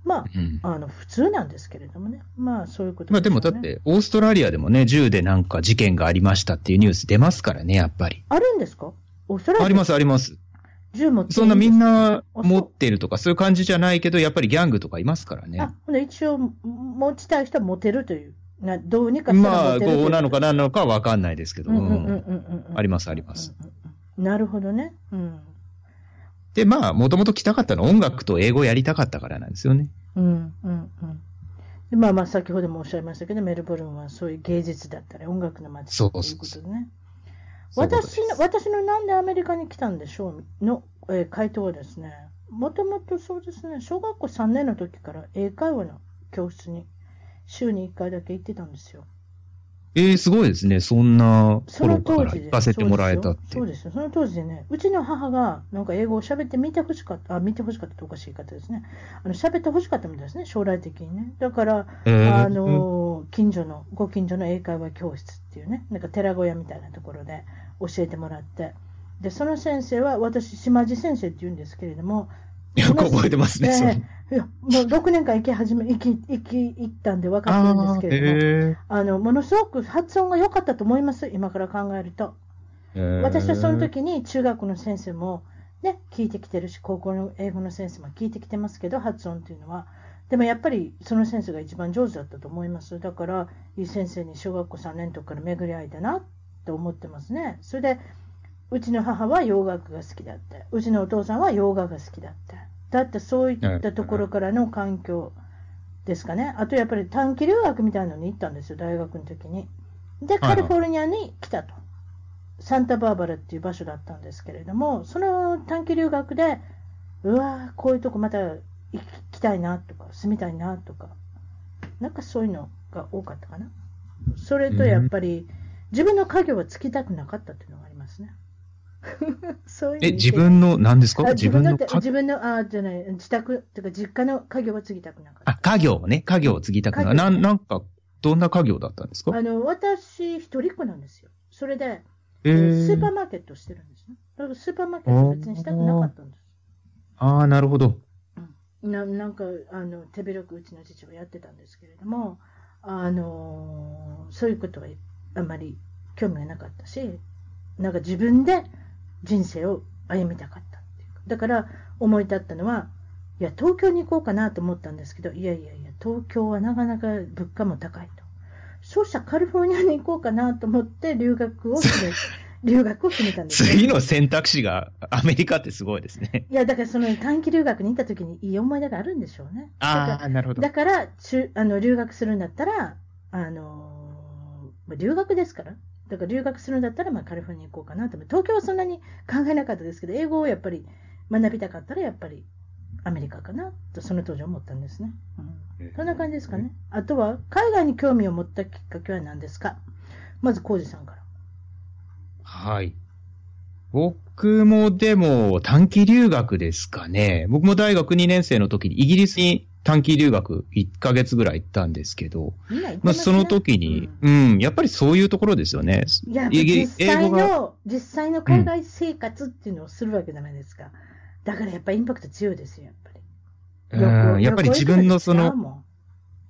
まうん。あ、あの、普通なんですけれどもね。まあ、そういうことまあでもだって、オーストラリアでもね、銃でなんか事件がありましたっていうニュース出ますからね、やっぱり。あるんですか？オーストラリア？あります、あります。銃持ってそんなみんな持ってるとかそういう感じじゃないけど、やっぱりギャングとかいますからねあ。、ほんで一応、持ちたい人は持てるという。などうにかまあ、持てるという。こうなのか何なのかはわかんないですけど。あります、あります。なるほどね。うん。で、まあ、もともと来たかったのは音楽と英語やりたかったからなんですよね。うんうんうん。でまあまあ、先ほどもおっしゃいましたけど、メルボルンはそういう芸術だったり、音楽の街ということでね。私の、私のなんでアメリカに来たんでしょうの、えー回答はですね、もともとそうですね、小学校3年の時から英会話の教室に週に1回だけ行ってたんですよ。ええすごいですね。そんな頃か当時でら行かせてもらえたって。そうですよ。そうですよその当時でね、うちの母がなんか英語を喋ってみてほしかった、あ、見てほしかったっておかしい方ですね。あの喋ってほしかったみたいですね、将来的にね。だから、えーあの、近所の、ご近所の英会話教室っていうね、なんか寺小屋みたいなところで教えてもらって、で、その先生は、私、島地先生って言うんですけれども、よく覚えてますね、いやもう6年間行き始め、行き、行き、行ったんで分かってるんですけれども、えあの、ものすごく発音が良かったと思います、今から考えると。ー私はその時に中学の先生もね、聞いてきてるし、高校の英語の先生も聞いてきてますけど、発音っていうのは。でもやっぱりその先生が一番上手だったと思います。だから、いい先生に小学校3年の時から巡り合いだなって思ってますね。それで、うちの母は洋楽が好きだって、うちのお父さんは洋画が好きだって。だってそういったところからの環境ですかね。あとやっぱり短期留学みたいなのに行ったんですよ、大学の時に。で、カリフォルニアに来たと。サンタバーバラっていう場所だったんですけれども、その短期留学で、うわー、こういうとこまた行きたいなとか、住みたいなとか、なんかそういうのが多かったかな。それとやっぱり、自分の家業はつきたくなかったっていうのがありますね。そういうえ、で自分の、何ですか？あ自分の自分の、あ、じゃない、自宅、てか実家の家業は継ぎたくなかった。あ、家業をね、家業を継ぎたくななん、なんか、どんな家業だったんですか？あの、私、一人っ子なんですよ。それで、えスーパーー、マーケットをしてるんですね。だからスーパーマーケットは別にしたくなかったんです。ああ、なるほど。ななんかあの手広くうちの父はやってたんですけれども、あのそういうことはあんまり興味がなかったし、なんか自分で人生を歩みたかったっていうかだから思い立ったのは、いや、東京に行こうかなと思ったんですけど、いやいやいや、東京はなかなか物価も高いと。そうしたらカリフォルニアに行こうかなと思って留学を決め、留学を決めたんですよ次の選択肢がアメリカってすごいですね。いや、だからその短期留学に行った時にいい思い出があるんでしょうね。ああ、なるほど。だから、中あの留学するんだったら、あのーまあ留学ですから。だから留学するんだったら、まあ、カリフォルニアに行こうかなと思って。東京はそんなに考えなかったですけど、英語をやっぱり学びたかったら、やっぱりアメリカかなと、その当時思ったんですね。うん、そんな感じですかね。あとは、海外に興味を持ったきっかけは何ですか？まず、コウジさんから。はい。僕もでも短期留学ですかね。僕も大学2年生の時にイギリスに短期留学1ヶ月ぐらい行ったんですけど、まあ、その時に、うん、やっぱりそういうところですよね。いや、英実際英語がの、実際の海外生活っていうのをするわけじゃないですか。だからやっぱインパクト強いですよ、やっぱり。うん、やっぱり自分のその、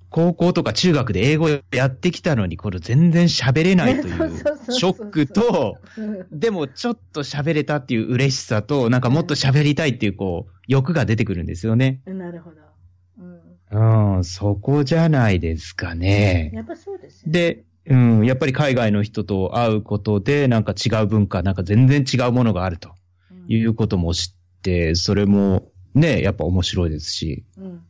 高校とか中学で英語やってきたのに、これ全然喋れないとい そうショックと、うんでもちょっと喋れたっていう嬉しさと、なんかもっと喋りたいっていうこう、欲が出てくるんですよね。なるほど。うん。うん、そこじゃないですかね。やっぱそうですよね。で、うん、やっぱり海外の人と会うことで、なんか違う文化、なんか全然違うものがあるとうんいうことも知って、それもね、やっぱ面白いですし。うん。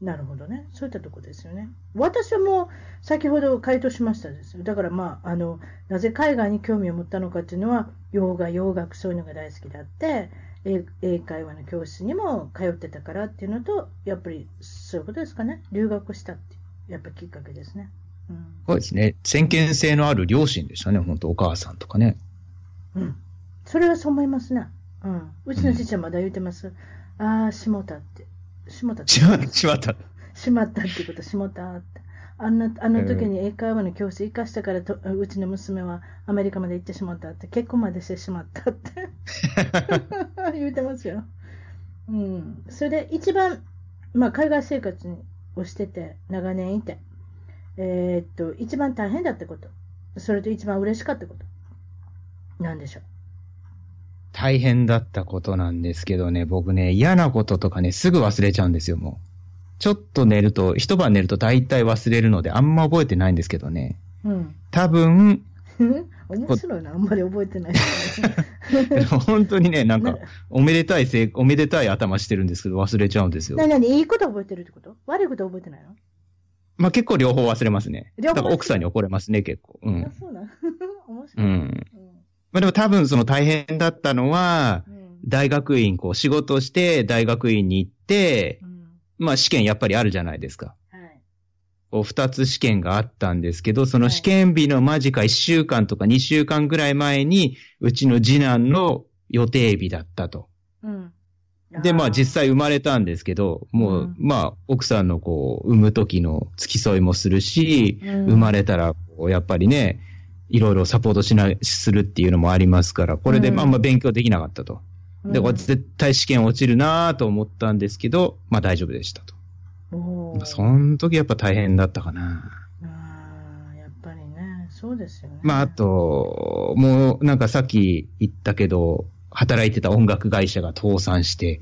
なるほどね。そういったとこですよね。私はもう先ほど回答しましたですよ。だからまあ、あの、なぜ海外に興味を持ったのかっていうのは、洋画、洋楽、そういうのが大好きであって、英英会話の教室にも通ってたからっていうのと、やっぱりそういうことですかね。留学したってやっぱきっかけですね。うん。そうですね。先見性のある両親でしたね、本当お母さんとかね。うん。それはそう思いますね。うん。うちの父はまだ言ってます。ああ、しもたって。しもたって。しまった、しまった。ってこと、しもたって。あんな、あの時に英会話の教室行かしたからと、うちの娘はアメリカまで行ってしまったって、結婚までしてしまったって 言うてますよ。うん。それで一番、まあ海外生活をしてて、長年いて、えーっと、一番大変だったこと、それと一番嬉しかったこと、なんでしょう。大変だったことなんですけどね、僕ね、嫌なこととかね、すぐ忘れちゃうんですよ、もう。ちょっと寝ると、一晩寝ると大体忘れるので、あんま覚えてないんですけどね。うん。多分、面白いな、あんまり覚えてない。本当にね、なんかな、おめでたいせい、おめでたい頭してるんですけど、忘れちゃうんですよな。になに、いいこと覚えてるってこと？悪いこと覚えてないの？まあ結構両方忘れますね。だから奥さんに怒れますね、結構。うあん。そうなん 面う白い。ん。まあでも多分その大変だったのは、うん大学院、こう仕事して大学院に行ってう、んまあ試験やっぱりあるじゃないですか。はい。二つ試験があったんですけど、その試験日の間近1週間とか2週間ぐらい前に、うちの次男の予定日だったと。うん。で、まあ実際、際生まれたんですけど、もう、うんまあ奥さんのこう、産む時の付き添いもするし、うん生まれたら、こうやっぱりね、いろいろサポートしな、するっていうのもありますから、これでうんまあま勉強できなかったと。で、絶対試験落ちるなと思ったんですけど、まあ大丈夫でしたと。その時やっぱ大変だったかな。あーやっぱりね、そうですよね。まああ、と、もうなんかさっき言ったけど、働いてた音楽会社が倒産して、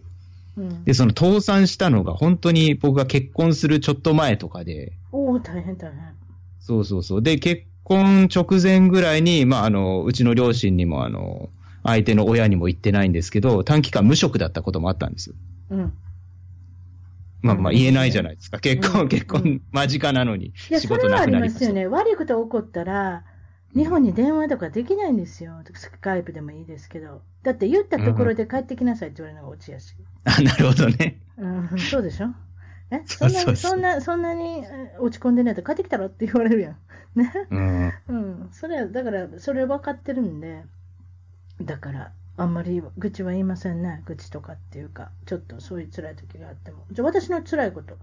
うん、で、その倒産したのが本当に僕が結婚するちょっと前とかで、おお大変大変。そうそうそう。で、結婚直前ぐらいに、まあ、あの、うちの両親にも、あの、相手の親にも言ってないんですけど、短期間無職だったこともあったんですよ。うん。まあまあうん言えないじゃないですか。結婚、うん結婚間近なのにいや、仕事なそれはありくなりました。ますよね。悪いこと起こったら、日本に電話とかできないんですよ。スカイプでもいいですけど。だって言ったところで帰ってきなさいって言われるのが落ちやすい。あ、なるほどね。うん、そうでしょ？え？そんなそうそんな、そんなにえ落ち込んでないと帰ってきたろって言われるやん。ね？うん。うん。それは、だから、それ分かってるんで、だから、あんまり愚痴は言いませんね。愚痴とかっていうか、ちょっとそういう辛い時があっても。じゃあ、私の辛いこと、い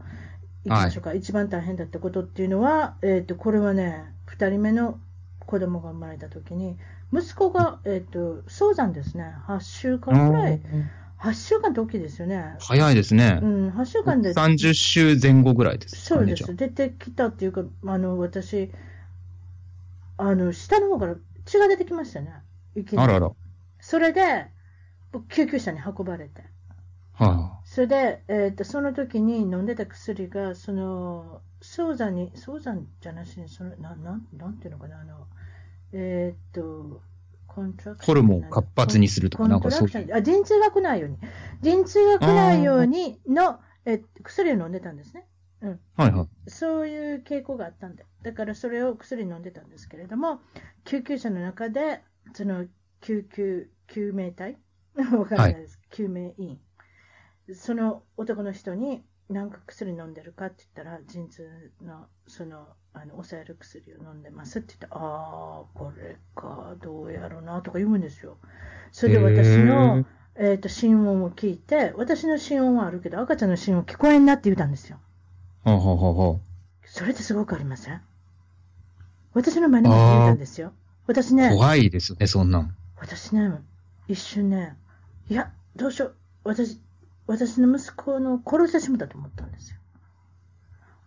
きましょうか。一番大変だったことっていうのは、えっ、と、これはね、二人目の子供が生まれた時に、息子が、えっ、と、早産ですね。8週間くらい。8週間って大きいですよね。早いですねう。ん、8週間で。30週前後ぐらいですそうです。出てきたっていうか、あの、私、あの、下の方から血が出てきましたね。いきあ。なりあらら。それで、僕救急車に運ばれて。はそれで、えっ、と、その時に飲んでた薬が、その、早産に、早産じゃなしに、その、な、なん、なんていうのかな、あの、えっ、と、コントラクホルモンを活発にするとかなんかそうあ、陣痛が来ないように。陣痛が来ないようにの、え薬を飲んでたんですね。うん。あ。はいはい。そういう傾向があったんで、だからそれを薬飲んでたんですけれども、救急車の中で、その救急、救命隊？わからないです、救命員。その男の人に、なんか薬飲んでるかって言ったら、陣痛の、その、あの、抑える薬を飲んでますって言って、ああ、これか、どうやろうな、とか言うんですよ。それで私の、えっ、と、心音を聞いて、私の心音はあるけど、赤ちゃんの心音聞こえんなって言ったんですよ。ほうほうほうほそれってすごくありません？私の前にも言ったんですよ。私う。ね、怖いですよね、そんなん。私ね、一瞬ね、いや、どうしよう。私、私の息子の殺してしまったと思ったんですよ。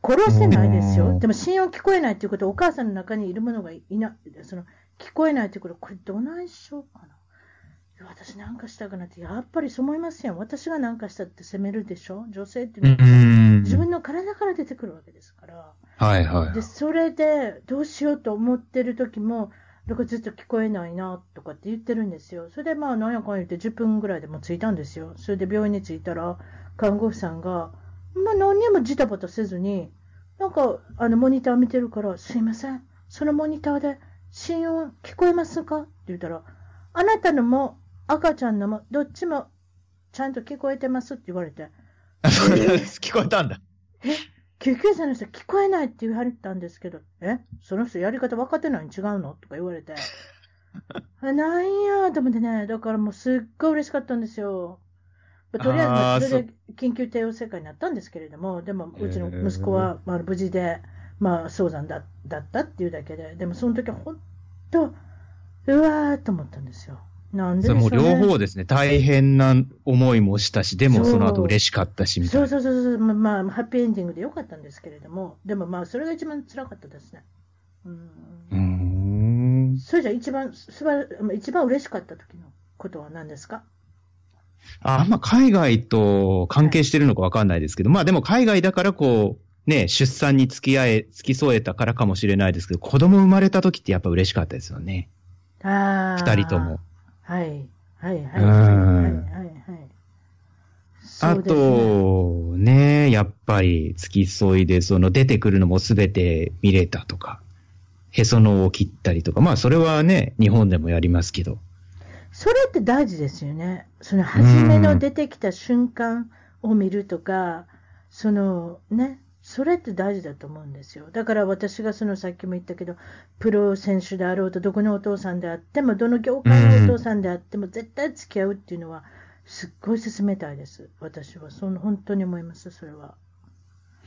殺してないですよ。うんでも、心音聞こえないっていうことは、お母さんの中にいるものがいな、その、聞こえないっていうことは、これどないしようかな。私なんかしたくなって、やっぱりそう思いますよ。私がなんかしたって責めるでしょ？女性っていううのは、ん。自分の体から出てくるわけですから。はいはいで、。それで、どうしようと思ってる時も、なんかずっと聞こえないな、とかって言ってるんですよ。それで、まあ、なんやかんや言って10分ぐらいでもう着いたんですよ。それで病院に着いたら、看護婦さんが、まあ、何にもジタバタせずに、なんか、あの、モニター見てるから、すいません。そのモニターで、心音聞こえますか？って言ったら、あなたのも、赤ちゃんのも、どっちも、ちゃんと聞こえてますって言われて、聞こえたんだ。救急車の人聞こえないって言われたんですけど、え？その人やり方分かってないに違うの？とか言われて。あなんや？と思ってね、だからもうすっごい嬉しかったんですよ。まあとりあえずそれで緊急帝王切開になったんですけれども、でもうちの息子はまあ無事で、まあ早産だだったっていうだけで、でもその時は本当、うわーと思ったんですよ。なんでそれもう。両方ですね。大変な思いもしたし、でもその後嬉しかったし、みたいな。そうそうそうそう、まあ、まあ、ハッピーエンディングでよかったんですけれども、でもまあ、それが一番辛かったですね。うんうーん。それじゃ一番、すばらまあ一番嬉しかった時のことは何ですか？あ、まあ、海外と関係してるのかわかんないですけど、まあでも海外だからこう、ね、出産に付き合え、付き添えたからかもしれないですけど、子供生まれた時ってやっぱ嬉しかったですよね。ああ。二人とも。。はい。はいはい。うんはいはいはい。あと、ね、やっぱり付き添いで、その出てくるのもすべて見れたとか、へその緒を切ったりとか、まあそれはね、日本でもやりますけど。それって大事ですよね。その初めの出てきた瞬間を見るとか、そのね、それって大事だと思うんですよ。だから私がそのさっきも言ったけど、プロ選手であろうと、どこのお父さんであっても、どの業界のお父さんであっても、絶対付き合うっていうのは、すっごい勧めたいです。私は。その本当に思います、それは。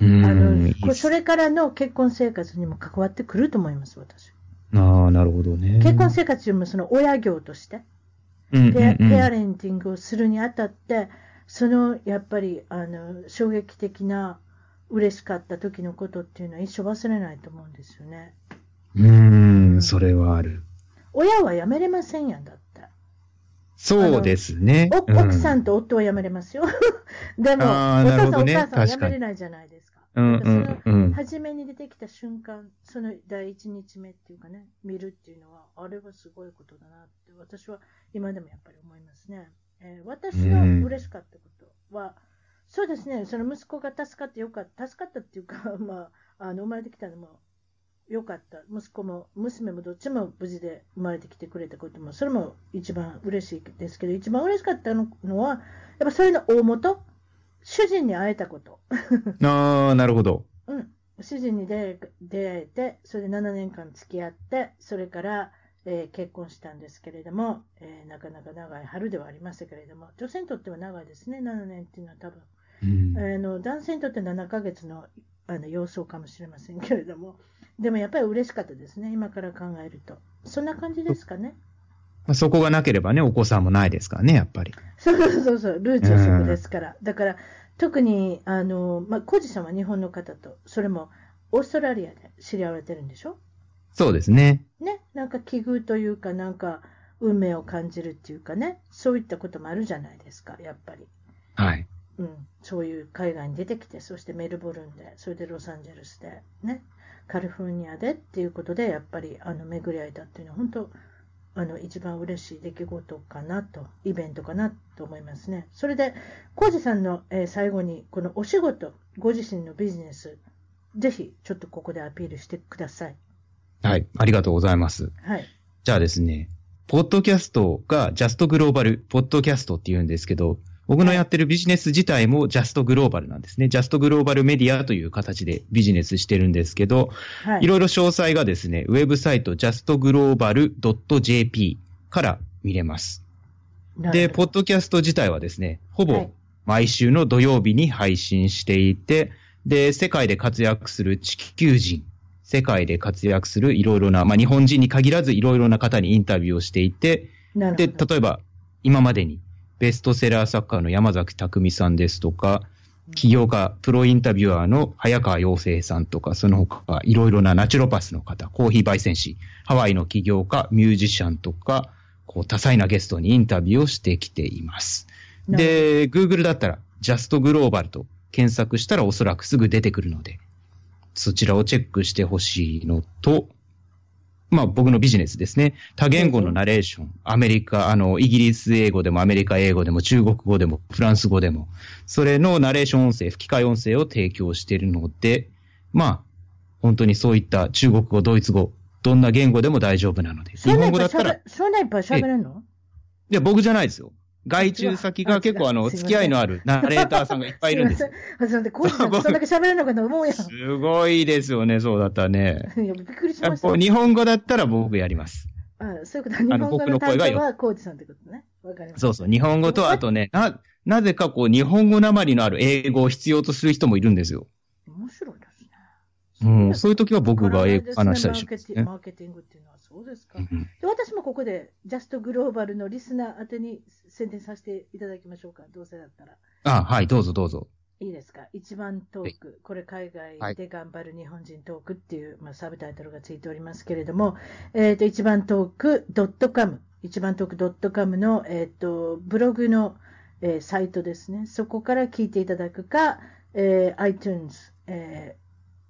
うあん。のそれからの結婚生活にも関わってくると思います、私。ああ、なるほどね。結婚生活よりもその親業として、ペアレンティングをするにあたって、そのやっぱりあの衝撃的な嬉しかった時のことっていうのは一生忘れないと思うんですよね。うーん、それはある。親は辞めれませんやんだって。そうですね。奥さんと夫は辞めれますよ。でも、おあーなる父さん、お母さんは辞めれないじゃないですか。うんだからうんうん。初めに出てきた瞬間、その第一日目っていうかね、見るっていうのは、あれはすごいことだなって、私は今でもやっぱり思いますね。えー私の嬉しかったことは、そうですね、その息子が助かってよかった、助かったっていうか、まあ、あの生まれてきたのもよかった、息子も娘もどっちも無事で生まれてきてくれたことも、それも一番嬉しいですけど、一番嬉しかったのは、やっぱそれの大元、主人に会えたこと。ああ、なるほど。うん、主人に出出会えて、それで7年間付き合って、それから、えー結婚したんですけれども、えーなかなか長い春ではありましたけれども、女性にとっては長いですね、7年っていうのは多分。うんあの男性にとって7ヶ月のあの様相かもしれませんけれども、でもやっぱり嬉しかったですね、今から考えると。そんな感じですかね。まあそこがなければね、お子さんもないですからね、やっぱり。そうそうそうそう、ルーツはそこですから。だから、特に、あの、まあ、コジさんは日本の方と、それもオーストラリアで知り合われてるんでしょ？そうですね。ね、なんか奇遇というか、なんか運命を感じるっていうかね、そういったこともあるじゃないですか、やっぱり。はい。うん、そういう海外に出てきて、そしてメルボルンで、それでロサンゼルスで、ね、カリフォルニアでっていうことで、やっぱりあの巡り合えたっていうのは、本当、あの一番嬉しい出来事かなと、イベントかなと思いますね。それで、コウジさんの、えー最後に、このお仕事、ご自身のビジネス、ぜひちょっとここでアピールしてください。はい。ありがとうございます。はい。じゃあですね、ポッドキャストがジャストグローバルポッドキャストって言うんですけど、僕のやってるビジネス自体もジャストグローバルなんですね。ジャストグローバルメディアという形でビジネスしてるんですけど、はいいろいろ詳細がですね、ウェブサイト justglobal.jp から見れます。で、ポッドキャスト自体はですね、ほぼはい毎週の土曜日に配信していて、で、世界で活躍する地球人、世界で活躍するいろいろな、まあ、日本人に限らずいろいろな方にインタビューをしていて、で。例えば、今までに、ベストセラー作家の山崎匠さんですとか、起業家、プロインタビュアーの早川洋生さんとか、その他、いろいろなナチュロパスの方、コーヒー焙煎士、ハワイの起業家、ミュージシャンとか、こう、多彩なゲストにインタビューをしてきています。で、Google だったら、ジャストグローバルと検索したらおそらくすぐ出てくるので、そちらをチェックしてほしいのと、まあ僕のビジネスですね。多言語のナレーション、アメリカ、あの、イギリス英語でもアメリカ英語でも中国語でもフランス語でも、それのナレーション音声、吹き替え音声を提供しているので、まあ、本当にそういった中国語、ドイツ語、どんな言語でも大丈夫なので。日本語だったら、そんないっぱい喋れんのや僕じゃないですよ。外注先が結構あの、付き合いのあるナレーターさんがいっぱいいるんですよ。すいません。そんで、コージさそんだけ喋れるのかと思うやん。すごいですよね、そうだったらね。いや、びっくりしました。日本語だったら僕やります。あそういうこと。日本語僕の担当はコージさんってことね。わかりました。そうそう、日本語とあとね、な、なぜかこう、日本語なまりのある英語を必要とする人もいるんですよ。面白いですね。うん、そういう時は僕が英語話したりしますね。マーケティングっていうのはそうですか。うんで私もここで、ジャストグローバルのリスナー宛てに宣伝させていただきましょうか。どうせだったら。あ、はい、どうぞどうぞ。いいですか？一番トーク、これ海外で頑張る日本人トークっていう、まあ、サブタイトルがついておりますけれども、えっ、と、一番トーク .com、一番トーク .com の、えっ、と、ブログの、えーサイトですね。そこから聞いていただくか、えー iTunes、えー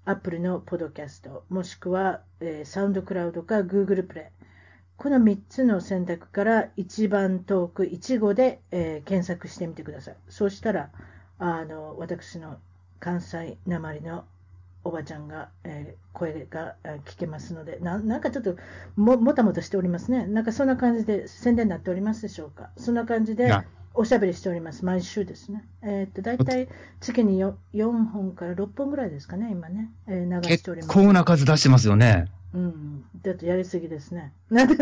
Apple のポドキャスト、もしくは、えー、サウンドクラウドか Google プレイ。この3つの選択から一番トーク1語で、えー検索してみてください。そうしたら、あの、私の関西なまりのおばちゃんが、えー声が聞けますのでな、なんかちょっとももたもたしておりますね。なんかそんな感じで宣伝になっておりますでしょうか。そんな感じでおしゃべりしております。毎週ですね。えーっと、大体月に 4, 4本から6本ぐらいですかね、今ね。えー流しております。結構な数出してますよね。うん。だってやりすぎですね。なんで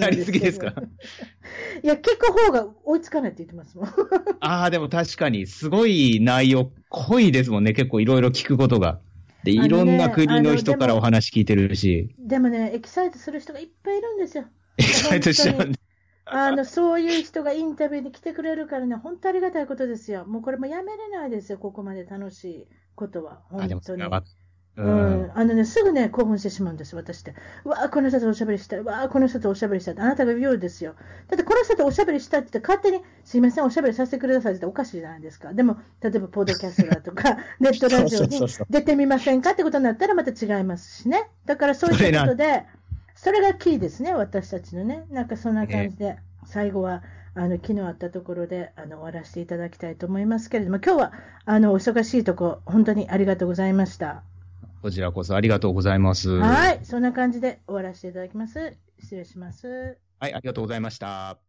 やりすぎですか？いや、聞く方が追いつかないって言ってますもん。ああ、でも確かに、すごい内容濃いですもんね。結構いろいろ聞くことが。で、いろんな国の人からお話聞いてるし、でもね、エキサイトする人がいっぱいいるんですよ。エキサイトしちゃうんで。あの、そういう人がインタビューに来てくれるからね、本当ありがたいことですよ。もうこれもやめれないですよ、ここまで楽しいことは。本当に。それはわううんん、あのね、すぐね、興奮してしまうんです、私って。うわあ、この人とおしゃべりしたい。うわあ、この人とおしゃべりしたい。あなたが言うんですよ。だって、この人とおしゃべりしたいって言って、勝手に、すいません、おしゃべりさせてくださいって言っておかしいじゃないですか。でも、例えば、ポッドキャストだとか、ネットラジオに出てみませんかってことになったら、また違いますしね。だから、そういったことで、それがキーですね、私たちのね。なんか、そんな感じで、最後は、あの、昨日あったところで、あの、終わらせていただきたいと思いますけれども、今日は、あの、お忙しいとこ、本当にありがとうございました。こちらこそありがとうございます。はい、そんな感じで終わらせていただきます。失礼します。はい、ありがとうございました。